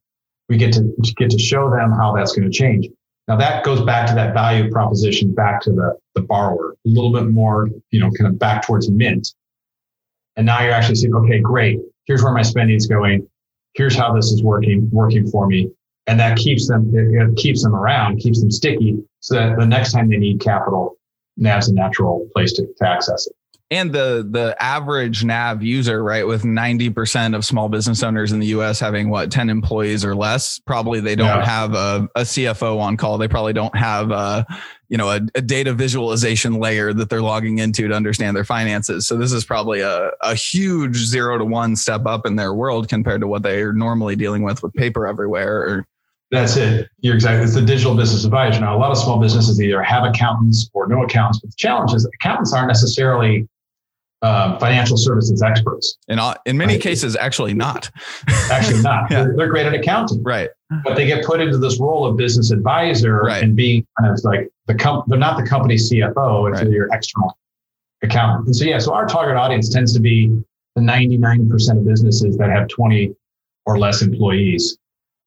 we get to get to show them how that's going to change. Now that goes back to that value proposition, back to the, the borrower, a little bit more, you know, kind of back towards mint. And now you're actually saying, okay, great. Here's where my spending is going. Here's how this is working, working for me. And that keeps them, it, keeps them around, keeps them sticky so that the next time they need capital, NAV's a natural place to, to access it and the the average nav user right with 90% of small business owners in the us having what 10 employees or less probably they don't yeah. have a, a, cfo on call they probably don't have a you know a, a, data visualization layer that they're logging into to understand their finances so this is probably a, a huge zero to one step up in their world compared to what they're normally dealing with with paper everywhere or that's it. You're exactly. It's the digital business advisor. Now, a lot of small businesses either have accountants or no accountants, but the challenge is accountants aren't necessarily um, financial services experts. And in many right? cases, actually not. actually not. yeah. they're, they're, great at accounting. Right. But they get put into this role of business advisor right. and being kind of like the com- they're not the company CFO, it's right. your external accountant. And so, yeah, so our target audience tends to be the 99% of businesses that have 20 or less employees.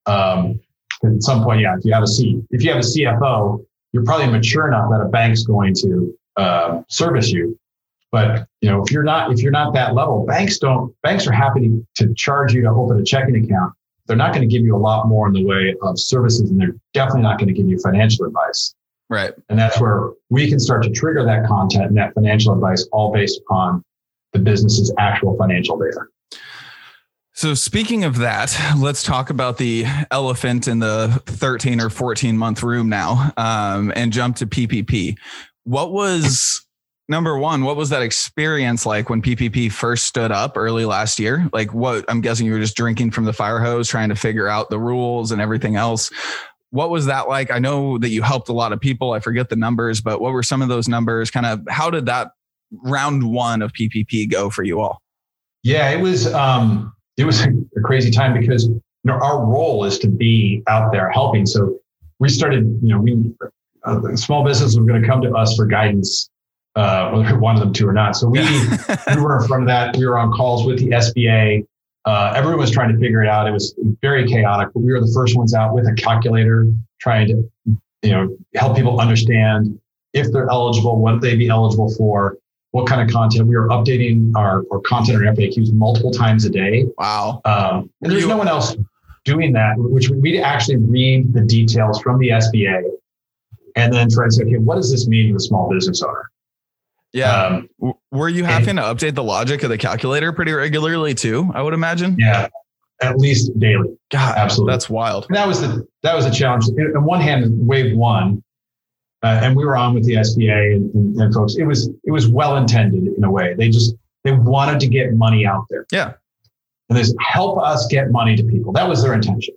Um, at some point, yeah, if you have a C, if you have a CFO, you're probably mature enough that a bank's going to uh, service you. But you know, if you're not if you're not that level, banks don't banks are happy to charge you to open a checking account. They're not going to give you a lot more in the way of services, and they're definitely not going to give you financial advice. Right. And that's where we can start to trigger that content and that financial advice, all based upon the business's actual financial data. So, speaking of that, let's talk about the elephant in the 13 or 14 month room now um, and jump to PPP. What was number one, what was that experience like when PPP first stood up early last year? Like, what I'm guessing you were just drinking from the fire hose, trying to figure out the rules and everything else. What was that like? I know that you helped a lot of people. I forget the numbers, but what were some of those numbers? Kind of how did that round one of PPP go for you all? Yeah, it was um, it was a crazy time because you know our role is to be out there helping. So we started, you know, we uh, small business was going to come to us for guidance uh, whether we wanted them to or not. So we, we were in front of that. We were on calls with the SBA. Uh, everyone was trying to figure it out. It was very chaotic, but we were the first ones out with a calculator trying to, you know, help people understand if they're eligible, what they'd be eligible for, what kind of content. We were updating our, our content or FAQs multiple times a day. Wow. Um, and there's no one else doing that, which we actually read the details from the SBA and then try to say, okay, what does this mean to the small business owner? Yeah. Um, Were you having to update the logic of the calculator pretty regularly too? I would imagine. Yeah, at least daily. God, absolutely. That's wild. And that was the that was a challenge. On one hand, wave one, uh, and we were on with the SBA and, and, and, folks. It was it was well intended in a way. They just they wanted to get money out there. Yeah. And they help us get money to people. That was their intention.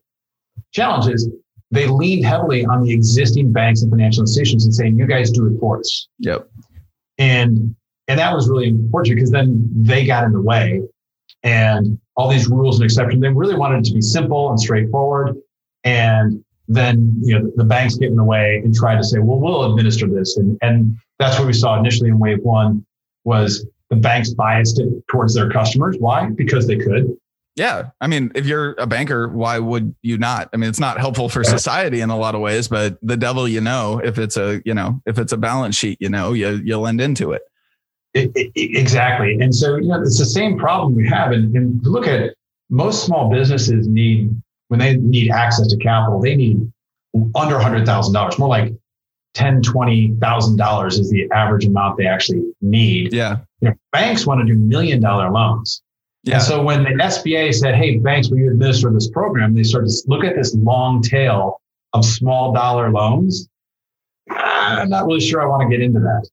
Challenge is they leaned heavily on the existing banks and financial institutions and saying, "You guys do it for us." Yep. And and that was really important because then they got in the way, and all these rules and exceptions. They really wanted it to be simple and straightforward, and then you know the banks get in the way and try to say, "Well, we'll administer this," and and that's what we saw initially in wave one was the banks biased it towards their customers. Why? Because they could. Yeah. I mean, if you're a banker, why would you not? I mean, it's not helpful for society in a lot of ways, but the devil you know, if it's a, you know, if it's a balance sheet, you know, you you lend into it. It, it, exactly. And so, you know, it's the same problem we have. And, and look at most small businesses need, when they need access to capital, they need under $100,000, more like ten, twenty thousand dollars is the average amount they actually need. Yeah. You know, banks want to do million dollar loans. Yeah. And so when the SBA said, "Hey, banks, will you administer this program?" They started to look at this long tail of small dollar loans. I'm not really sure I want to get into that.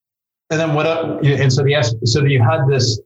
And then what? up? And so the so you had this.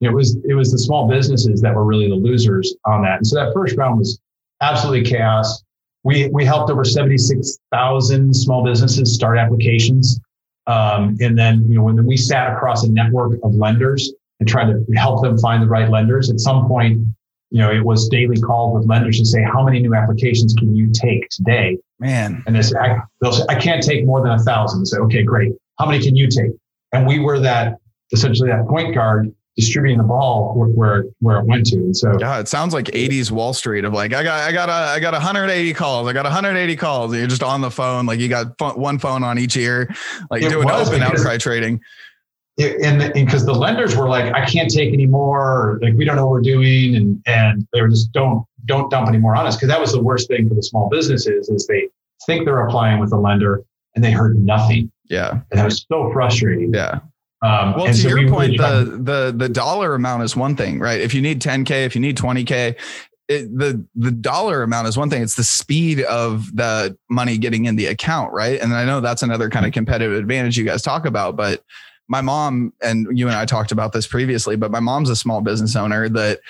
It was it was the small businesses that were really the losers on that. And so that first round was absolutely chaos. We, we helped over 76,000 small businesses start applications. Um, and then, you know, when we sat across a network of lenders and tried to help them find the right lenders, at some point, you know, it was daily calls with lenders to say, how many new applications can you take today? Man. And they say, I, they'll say, I can't take more than a thousand. Say, okay, great. How many can you take? And we were that essentially that point guard distributing the ball where where it went to. And so yeah, it sounds like 80s Wall Street of like I got I got a I got 180 calls. I got 180 calls. And you're just on the phone like you got one phone on each ear, like it doing open outcry trading. It, and because the lenders were like, I can't take any more. Like we don't know what we're doing, and and they were just don't don't dump any more on us because that was the worst thing for the small businesses is they think they're applying with a lender and they heard nothing. Yeah, and that was so frustrating. Yeah. Um, well, to so your point, the the the dollar amount is one thing, right? If you need 10k, if you need 20k, it, the the dollar amount is one thing. It's the speed of the money getting in the account, right? And I know that's another kind of competitive advantage you guys talk about. But my mom and you and I talked about this previously. But my mom's a small business owner that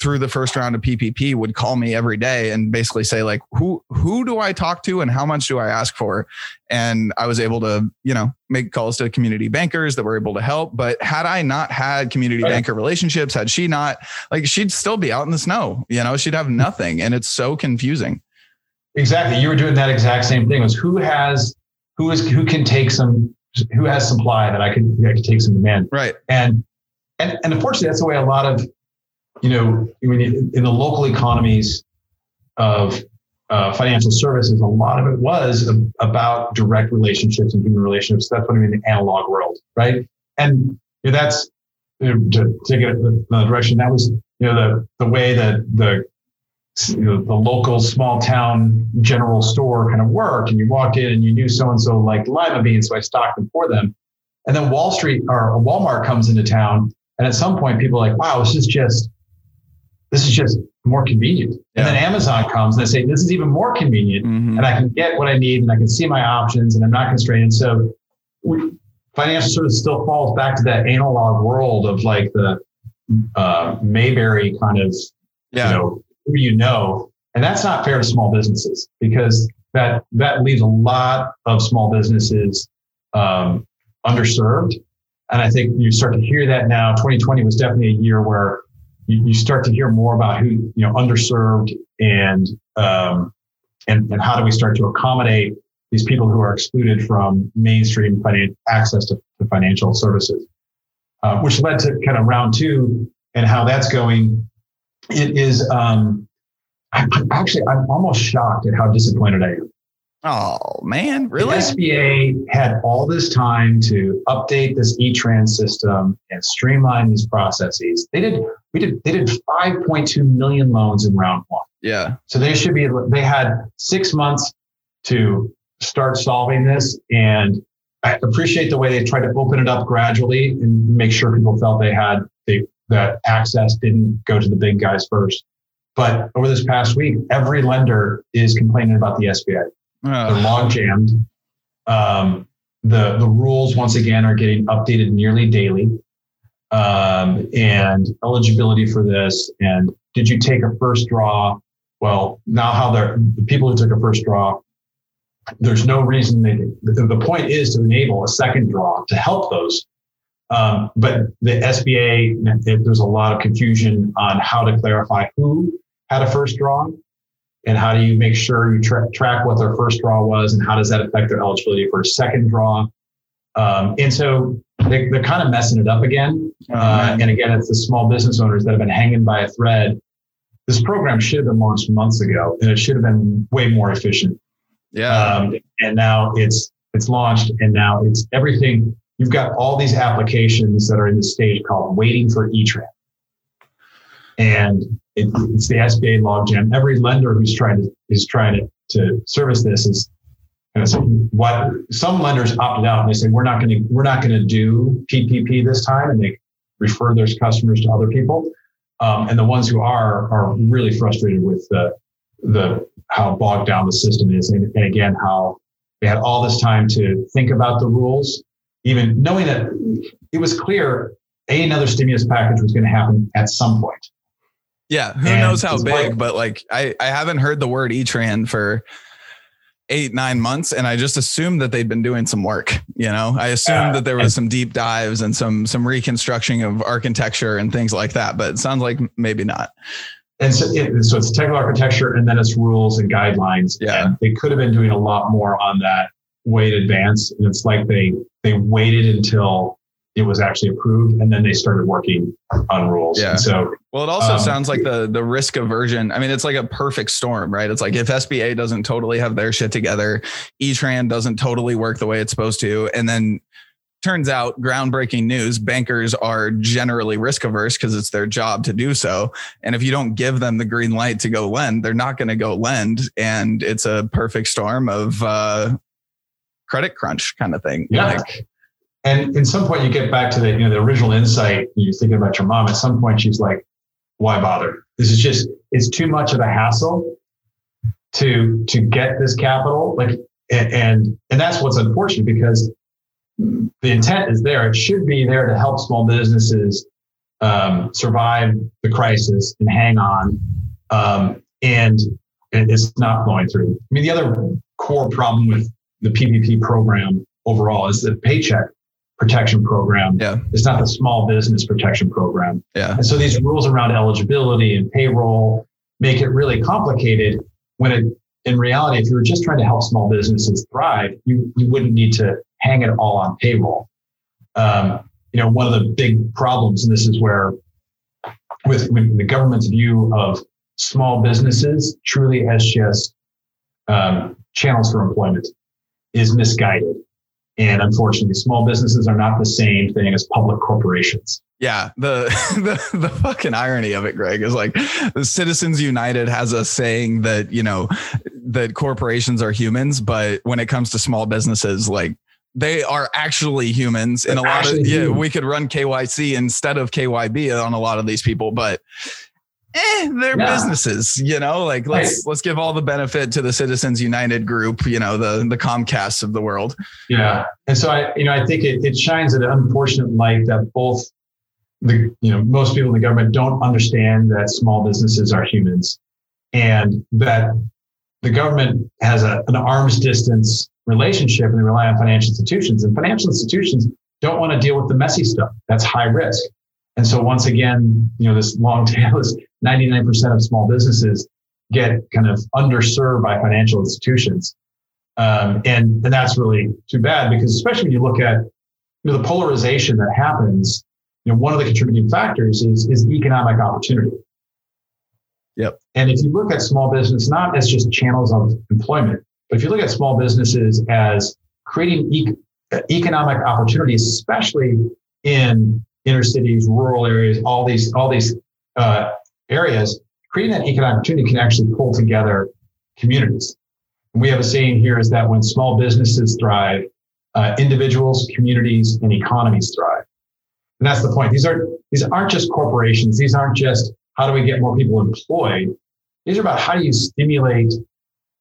through the first round of PPP would call me every day and basically say like who who do I talk to and how much do I ask for? And I was able to you know make calls to community bankers that were able to help. But had I not had community right. banker relationships had she not like she'd still be out in the snow you know she'd have nothing. And it's so confusing. Exactly. You were doing that exact same thing. Was who has who is who can take some who has supply that I could I could take some demand right and and and unfortunately that's the way a lot of you know, in the local economies of uh, financial services, a lot of it was about direct relationships and human relationships. That's what I mean, the analog world, right? And you know, that's you know, to take it another direction. That was you know the the way that the you know, the local small town general store kind of worked, and you walked in and you knew so and so liked lima beans, so I stocked them for them. And then Wall Street or Walmart comes into town, and at some point, people are like, "Wow, this is just this is just more convenient. Yeah. And then Amazon comes and they say, this is even more convenient mm-hmm. and I can get what I need and I can see my options and I'm not constrained. So we, financial services still falls back to that analog world of like the uh, Mayberry kind of, yeah. you know, who you know. And that's not fair to small businesses because that, that leaves a lot of small businesses um, underserved. And I think you start to hear that now. 2020 was definitely a year where you, you start to hear more about who you know underserved and um, and and how do we start to accommodate these people who are excluded from mainstream finan- access to, to financial services, uh, which led to kind of round two and how that's going. It is um, I, actually I'm almost shocked at how disappointed I am. Oh man, really? The SBA had all this time to update this e-trans system and streamline these processes. They did we did they did 5.2 million loans in round one. Yeah. So they should be they had six months to start solving this. And I appreciate the way they tried to open it up gradually and make sure people felt they had that access didn't go to the big guys first. But over this past week, every lender is complaining about the SBA. Uh. They're log jammed. Um, the the rules once again are getting updated nearly daily. Um, and eligibility for this, and did you take a first draw? Well, now how they're the people who took a first draw there's no reason they. The, the point is to enable a second draw to help those. Um, but the SBA, there's a lot of confusion on how to clarify who had a first draw and how do you make sure you tra- track what their first draw was and how does that affect their eligibility for a second draw. Um, and so they, are kind of messing it up again. Uh, and again, it's the small business owners that have been hanging by a thread. This program should have been launched months ago, and it should have been way more efficient. Yeah. Um, and now it's it's launched, and now it's everything. You've got all these applications that are in the stage called waiting for E-Tran. And it, it's the SBA logjam. Every lender who's trying to is trying to, to service this is what some lenders opted out and they say we're not going to we're not going to do PPP this time, and they refer their customers to other people. Um, and the ones who are are really frustrated with the the how bogged down the system is, and, and again how they had all this time to think about the rules, even knowing that it was clear a another stimulus package was going to happen at some point. Yeah, who and knows how big, like, but like I I haven't heard the word E-Tran for eight nine months and i just assumed that they'd been doing some work you know i assumed yeah. that there was some deep dives and some some reconstruction of architecture and things like that but it sounds like maybe not and so, it, so it's technical architecture and then it's rules and guidelines yeah and they could have been doing a lot more on that way in advance and it's like they they waited until it was actually approved and then they started working on rules. Yeah. And so well, it also um, sounds like the the risk aversion. I mean, it's like a perfect storm, right? It's like if SBA doesn't totally have their shit together, E-Tran doesn't totally work the way it's supposed to, and then turns out groundbreaking news bankers are generally risk averse because it's their job to do so and if you don't give them the green light to go lend they're not going to go lend and it's a perfect storm of uh, credit crunch kind of thing yeah. like and at some point, you get back to the you know the original insight. You're thinking about your mom. At some point, she's like, "Why bother? This is just it's too much of a hassle to to get this capital." Like, and and that's what's unfortunate because the intent is there. It should be there to help small businesses um, survive the crisis and hang on. Um, and it's not going through. I mean, the other core problem with the PPP program overall is the paycheck protection program. Yeah. It's not the small business protection program. Yeah. And so these rules around eligibility and payroll make it really complicated when it in reality, if you were just trying to help small businesses thrive, you, you wouldn't need to hang it all on payroll. Um, you know, one of the big problems, and this is where with, with the government's view of small businesses truly as just um, channels for employment is misguided. And unfortunately, small businesses are not the same thing as public corporations. Yeah, the, the the fucking irony of it, Greg, is like the Citizens United has us saying that you know that corporations are humans, but when it comes to small businesses, like they are actually humans. In a lot of yeah, we could run KYC instead of KYB on a lot of these people, but eh, they're yeah. businesses, you know, like let's right. let's give all the benefit to the Citizens United group, you know, the the Comcasts of the world. Yeah. And so I, you know, I think it, it shines an unfortunate light that both the, you know, most people in the government don't understand that small businesses are humans and that the government has a, an arm's distance relationship and they rely on financial institutions and financial institutions don't want to deal with the messy stuff. That's high risk. And so once again, you know, this long tail is 99% of small businesses get kind of underserved by financial institutions. Um, and, and that's really too bad because especially when you look at you know, the polarization that happens, you know, one of the contributing factors is, is economic opportunity. Yep. And if you look at small business, not as just channels of employment, but if you look at small businesses as creating e- economic opportunities, especially in inner cities, rural areas, all these, all these uh, areas, creating that economic opportunity can actually pull together communities. And we have a saying here is that when small businesses thrive, uh, individuals, communities, and economies thrive. And that's the point. These are these aren't just corporations. These aren't just how do we get more people employed. These are about how do you stimulate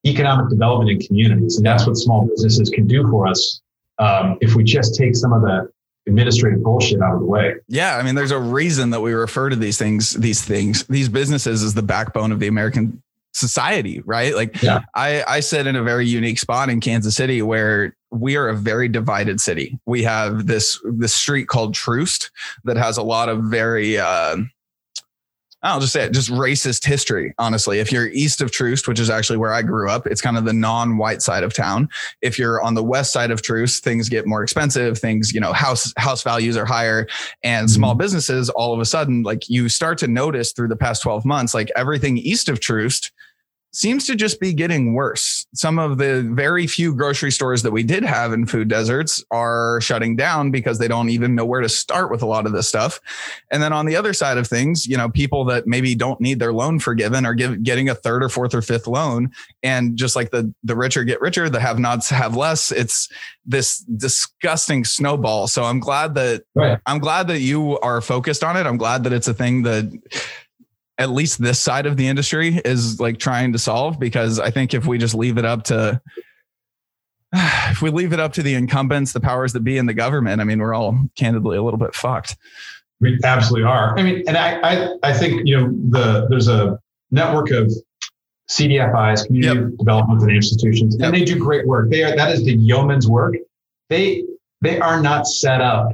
economic development in communities, and that's what small businesses can do for us um, if we just take some of the administrative bullshit out of the way. Yeah, I mean, there's a reason that we refer to these things, these things, these businesses as the backbone of the American society, right? Like Yeah. I, I sit in a very unique spot in Kansas City where we are a very divided city. We have this this street called Troost that has a lot of very uh, I'll just say it, just racist history. Honestly, if you're east of Troost, which is actually where I grew up, it's kind of the non-white side of town. If you're on the west side of Troost, things get more expensive. Things, you know, house house values are higher, and Mhm. small businesses all of a sudden, like you start to notice through the past 12 months, like everything east of Troost seems to just be getting worse. Some of the very few grocery stores that we did have in food deserts are shutting down because they don't even know where to start with a lot of this stuff. And then on the other side of things, you know, people that maybe don't need their loan forgiven are give, getting a third or fourth or fifth loan. And just like the the richer get richer, the have nots have less. It's this disgusting snowball. So I'm glad that Right. I'm glad that you are focused on it. I'm glad that it's a thing that at least this side of the industry is like trying to solve because I think if we just leave it up to if we leave it up to the incumbents, the powers that be in the government, I mean, we're all candidly a little bit fucked. We absolutely are. I mean, and I, I, I think you know the there's a network of CDFIs, community development financial institutions, Yep. and they do great work. They are that is the yeoman's work. They they are not set up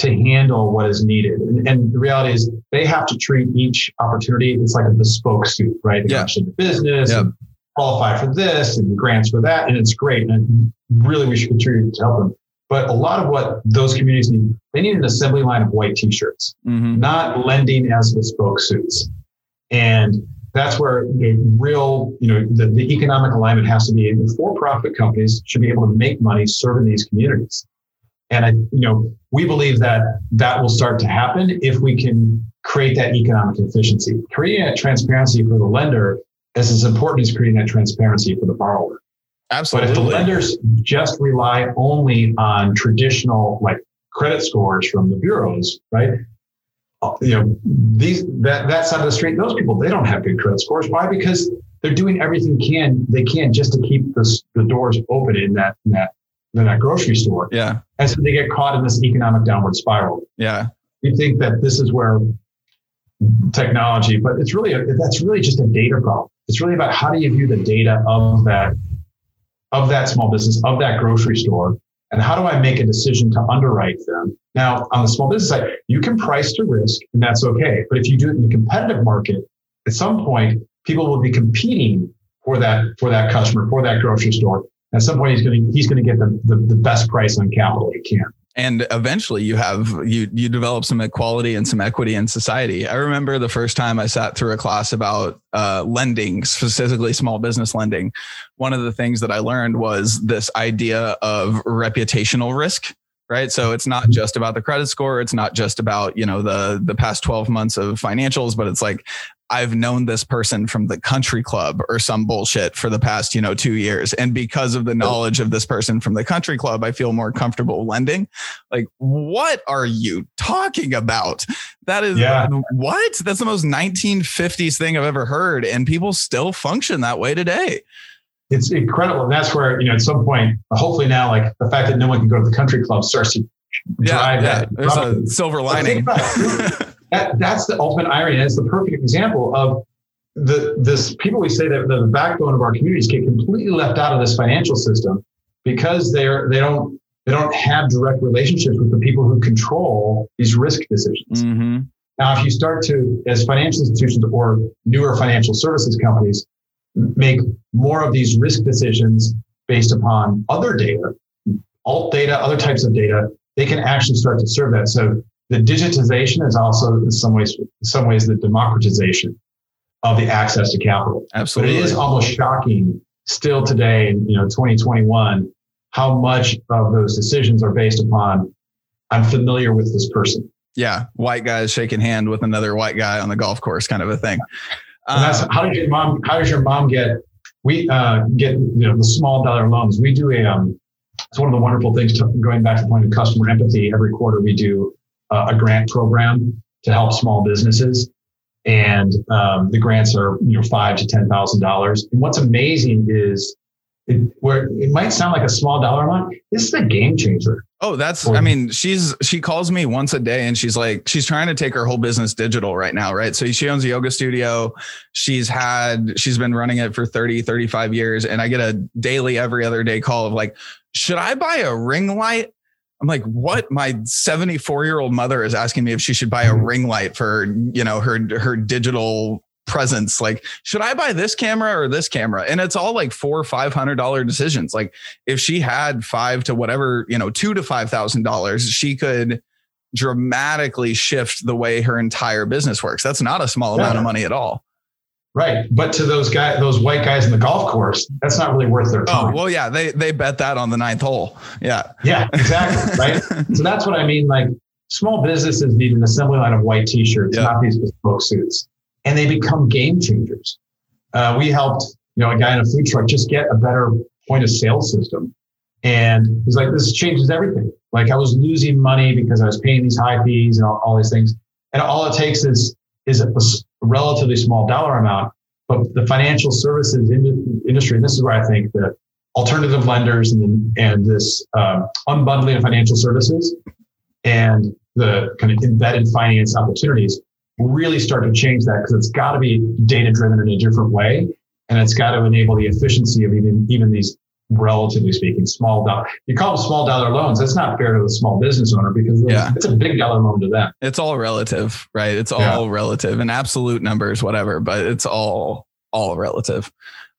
to handle what is needed, and, and the reality is they have to treat each opportunity. It's like a bespoke suit, right? They Yeah. yeah. the business, Yep. and qualify for this, and grants for that, and it's great. And really, we should contribute to help them. But a lot of what those communities need, they need an assembly line of white T-shirts Mm-hmm. not lending as bespoke suits. And that's where the real, you know, the, the economic alignment has to be. The for-profit companies should be able to make money serving these communities. And I, you know, we believe that that will start to happen if we can create that economic efficiency. Creating that transparency for the lender is as important as creating that transparency for the borrower. Absolutely. But if the lenders just rely only on traditional like credit scores from the bureaus, right? Uh, You know, these that that side of the street, those people they don't have good credit scores. Why? Because they're doing everything can they can just to keep the the doors open in that in that in that grocery store, yeah. and so they get caught in this economic downward spiral. Yeah. We think that this is where technology, but it's really a, that's really just a data problem. It's really about how do you view the data of that of that small business, of that grocery store, and how do I make a decision to underwrite them? Now, on the small business side, you can price to risk, and that's okay. But if you do it in the competitive market, at some point, people will be competing for that for that customer, for that grocery store. At some point, he's going to he's going to get the, the the best price on capital he can. and eventually you have you you develop some equality and some equity in society. I remember the first time i sat through a class about uh, lending specifically small business lending. One of the things that i learned was this idea of reputational risk right? So it's not just about the credit score. It's not just about you know the the past 12 months of financials but it's like I've known this person from the country club or some bullshit for the past, you know, two years. And because of the oh. knowledge of this person from the country club, I feel more comfortable lending. Like, what are you talking about? That is Yeah. what? That's the most 1950s thing I've ever heard. And people still function that way today. it's incredible. And that's where, you know, at some point, hopefully now, like the fact that no one can go to the country club starts to Yeah. drive yeah. that. There's a silver lining. that, that's the ultimate irony. And it's the perfect example of the this people we say that the backbone of our communities get completely left out of this financial system because they're they don't they don't have direct relationships with the people who control these risk decisions. hmm Now, if you start to, as financial institutions or newer financial services companies, make more of these risk decisions based upon other data, alt data, other types of data, they can actually start to serve that. So the digitization is also in some ways, in some ways, the democratization of the access to capital. Absolutely, But it is almost shocking still today, in you know, 2021, how much of those decisions are based upon I'm familiar with this person. yeah. White guys shaking hand with another white guy on the golf course kind of a thing. Uh, how does your mom? How does your mom get? We uh, get you know the small dollar loans. We do a. Um, it's one of the wonderful things. To, going back to the point of customer empathy, every quarter we do uh, a grant program to help small businesses, and um, the grants are you know five to ten thousand dollars. And what's amazing is. It, where it might sound like a small dollar amount, this is a game changer. Oh, that's I mean, she's she calls me once a day and she's like she's trying to take her whole business digital right now, right? So she owns a yoga studio. She's had she's been running it for 30, 35 years and I get a daily every other day call of like, "Should I buy a ring light?" I'm like, "What? My 74-year-old mother is asking me if she should buy a mm-hmm. ring light for, you know, her her digital presence like should i buy this camera or this camera and it's all like four or five hundred dollar decisions like if she had five to whatever you know two to five thousand dollars she could dramatically shift the way her entire business works that's not a small yeah. amount of money at all Right. But to those guys, those white guys in the golf course, that's not really worth their oh, time. Oh, well, yeah. They they bet that on the ninth hole. Yeah. Yeah, exactly. right. So that's what I mean. Like small businesses need an assembly line of white t-shirts, yeah. not these bespoke suits and they become game changers. Uh, we helped, you know, a guy in a food truck just get a better point of sale system. And he's like, this changes everything. Like I was losing money because I was paying these high fees and all, all these things. And all it takes is, is a, a relatively small dollar amount. But the financial services industry, and this is where I think that alternative lenders and, and this um, unbundling of financial services and the kind of embedded finance opportunities really start to change that because it's got to be data driven in a different way. And it's got to enable the efficiency of even, even these relatively speaking, small dollar. You call them small dollar loans. That's not fair to the small business owner because yeah. it's a big dollar loan to them. It's all relative, right? It's all yeah. relative and absolute numbers, whatever, but it's all, all relative.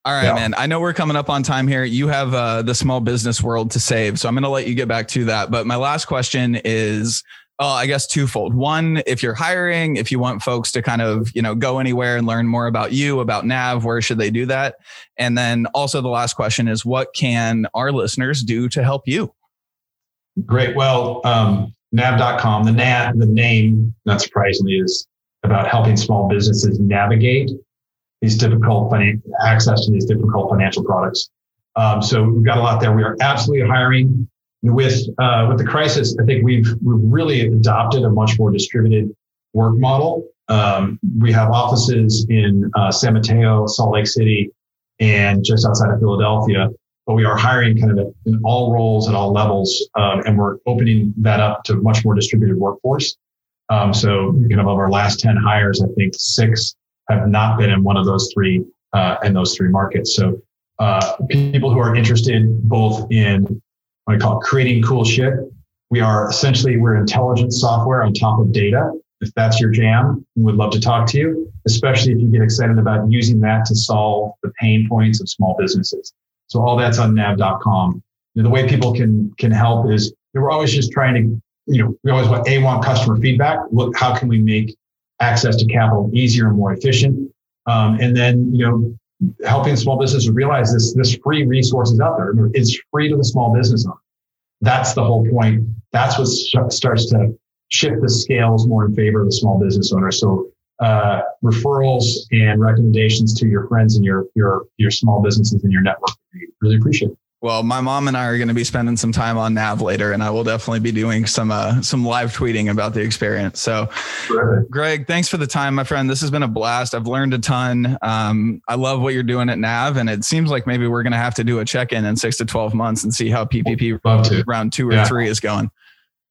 All right, yeah. man. I know we're coming up on time here. You have uh, the small business world to save. So I'm going to let you get back to that. But my last question is uh, I guess twofold. One, if you're hiring, if you want folks to kind of, you know, go anywhere and learn more about you, about Nav, where should they do that? And then also the last question is what can our listeners do to help you? Great. Well, um, nav.com, the nav, the name, not surprisingly, is about helping small businesses navigate these difficult access to these difficult financial products. Um, so we've got a lot there. We are absolutely hiring with uh, with the crisis, I think we've we've really adopted a much more distributed work model. Um, we have offices in uh, San Mateo, Salt Lake City, and just outside of Philadelphia. But we are hiring kind of in all roles at all levels, um, and we're opening that up to a much more distributed workforce. Um, so, kind of of our last ten hires, I think six have not been in one of those three uh, in those three markets. So, uh, people who are interested both in what I call creating cool shit. We are essentially, we're intelligent software on top of data. If that's your jam, we would love to talk to you, especially if you get excited about using that to solve the pain points of small businesses. So all that's on nav.com. You know, the way people can can help is we're always just trying to, you know, we always want a want customer feedback. Look, how can we make access to capital easier and more efficient? Um, and then, you know, helping small businesses realize this this free resources out there. It's free to the small business owner. That's the whole point. That's what starts to shift the scales more in favor of the small business owner. So uh, referrals and recommendations to your friends and your your your small businesses in your network. We really appreciate it. Well, my mom and I are going to be spending some time on Nav later, and I will definitely be doing some uh, some live tweeting about the experience. So, Greg, thanks for the time, my friend. This has been a blast. I've learned a ton. Um, I love what you're doing at Nav, and it seems like maybe we're going to have to do a check in in six to twelve months and see how PPP round two or yeah. three is going.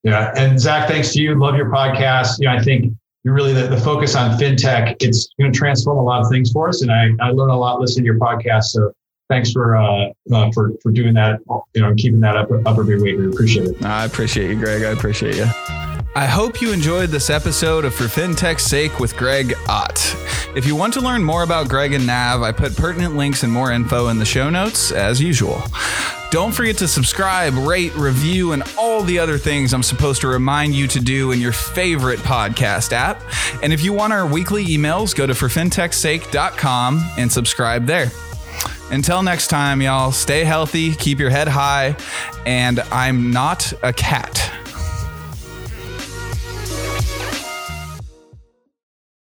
Yeah, and Zach, thanks to you. Love your podcast. Know, I think you really the, the focus on fintech. It's going to transform a lot of things for us, and I I learn a lot listening to your podcast. So thanks for uh, uh, for for doing that. You know, keeping that up up a big weight. We appreciate it. I appreciate you, Greg. I appreciate you. I hope you enjoyed this episode of For FinTech's Sake with Greg Ott. If you want to learn more about Greg and Nav, I put pertinent links and more info in the show notes as usual. Don't forget to subscribe, rate, review, and all the other things I'm supposed to remind you to do in your favorite podcast app. And if you want our weekly emails, go to forfintechsake.com and subscribe there. Until next time, y'all, stay healthy, keep your head high, and I'm not a cat.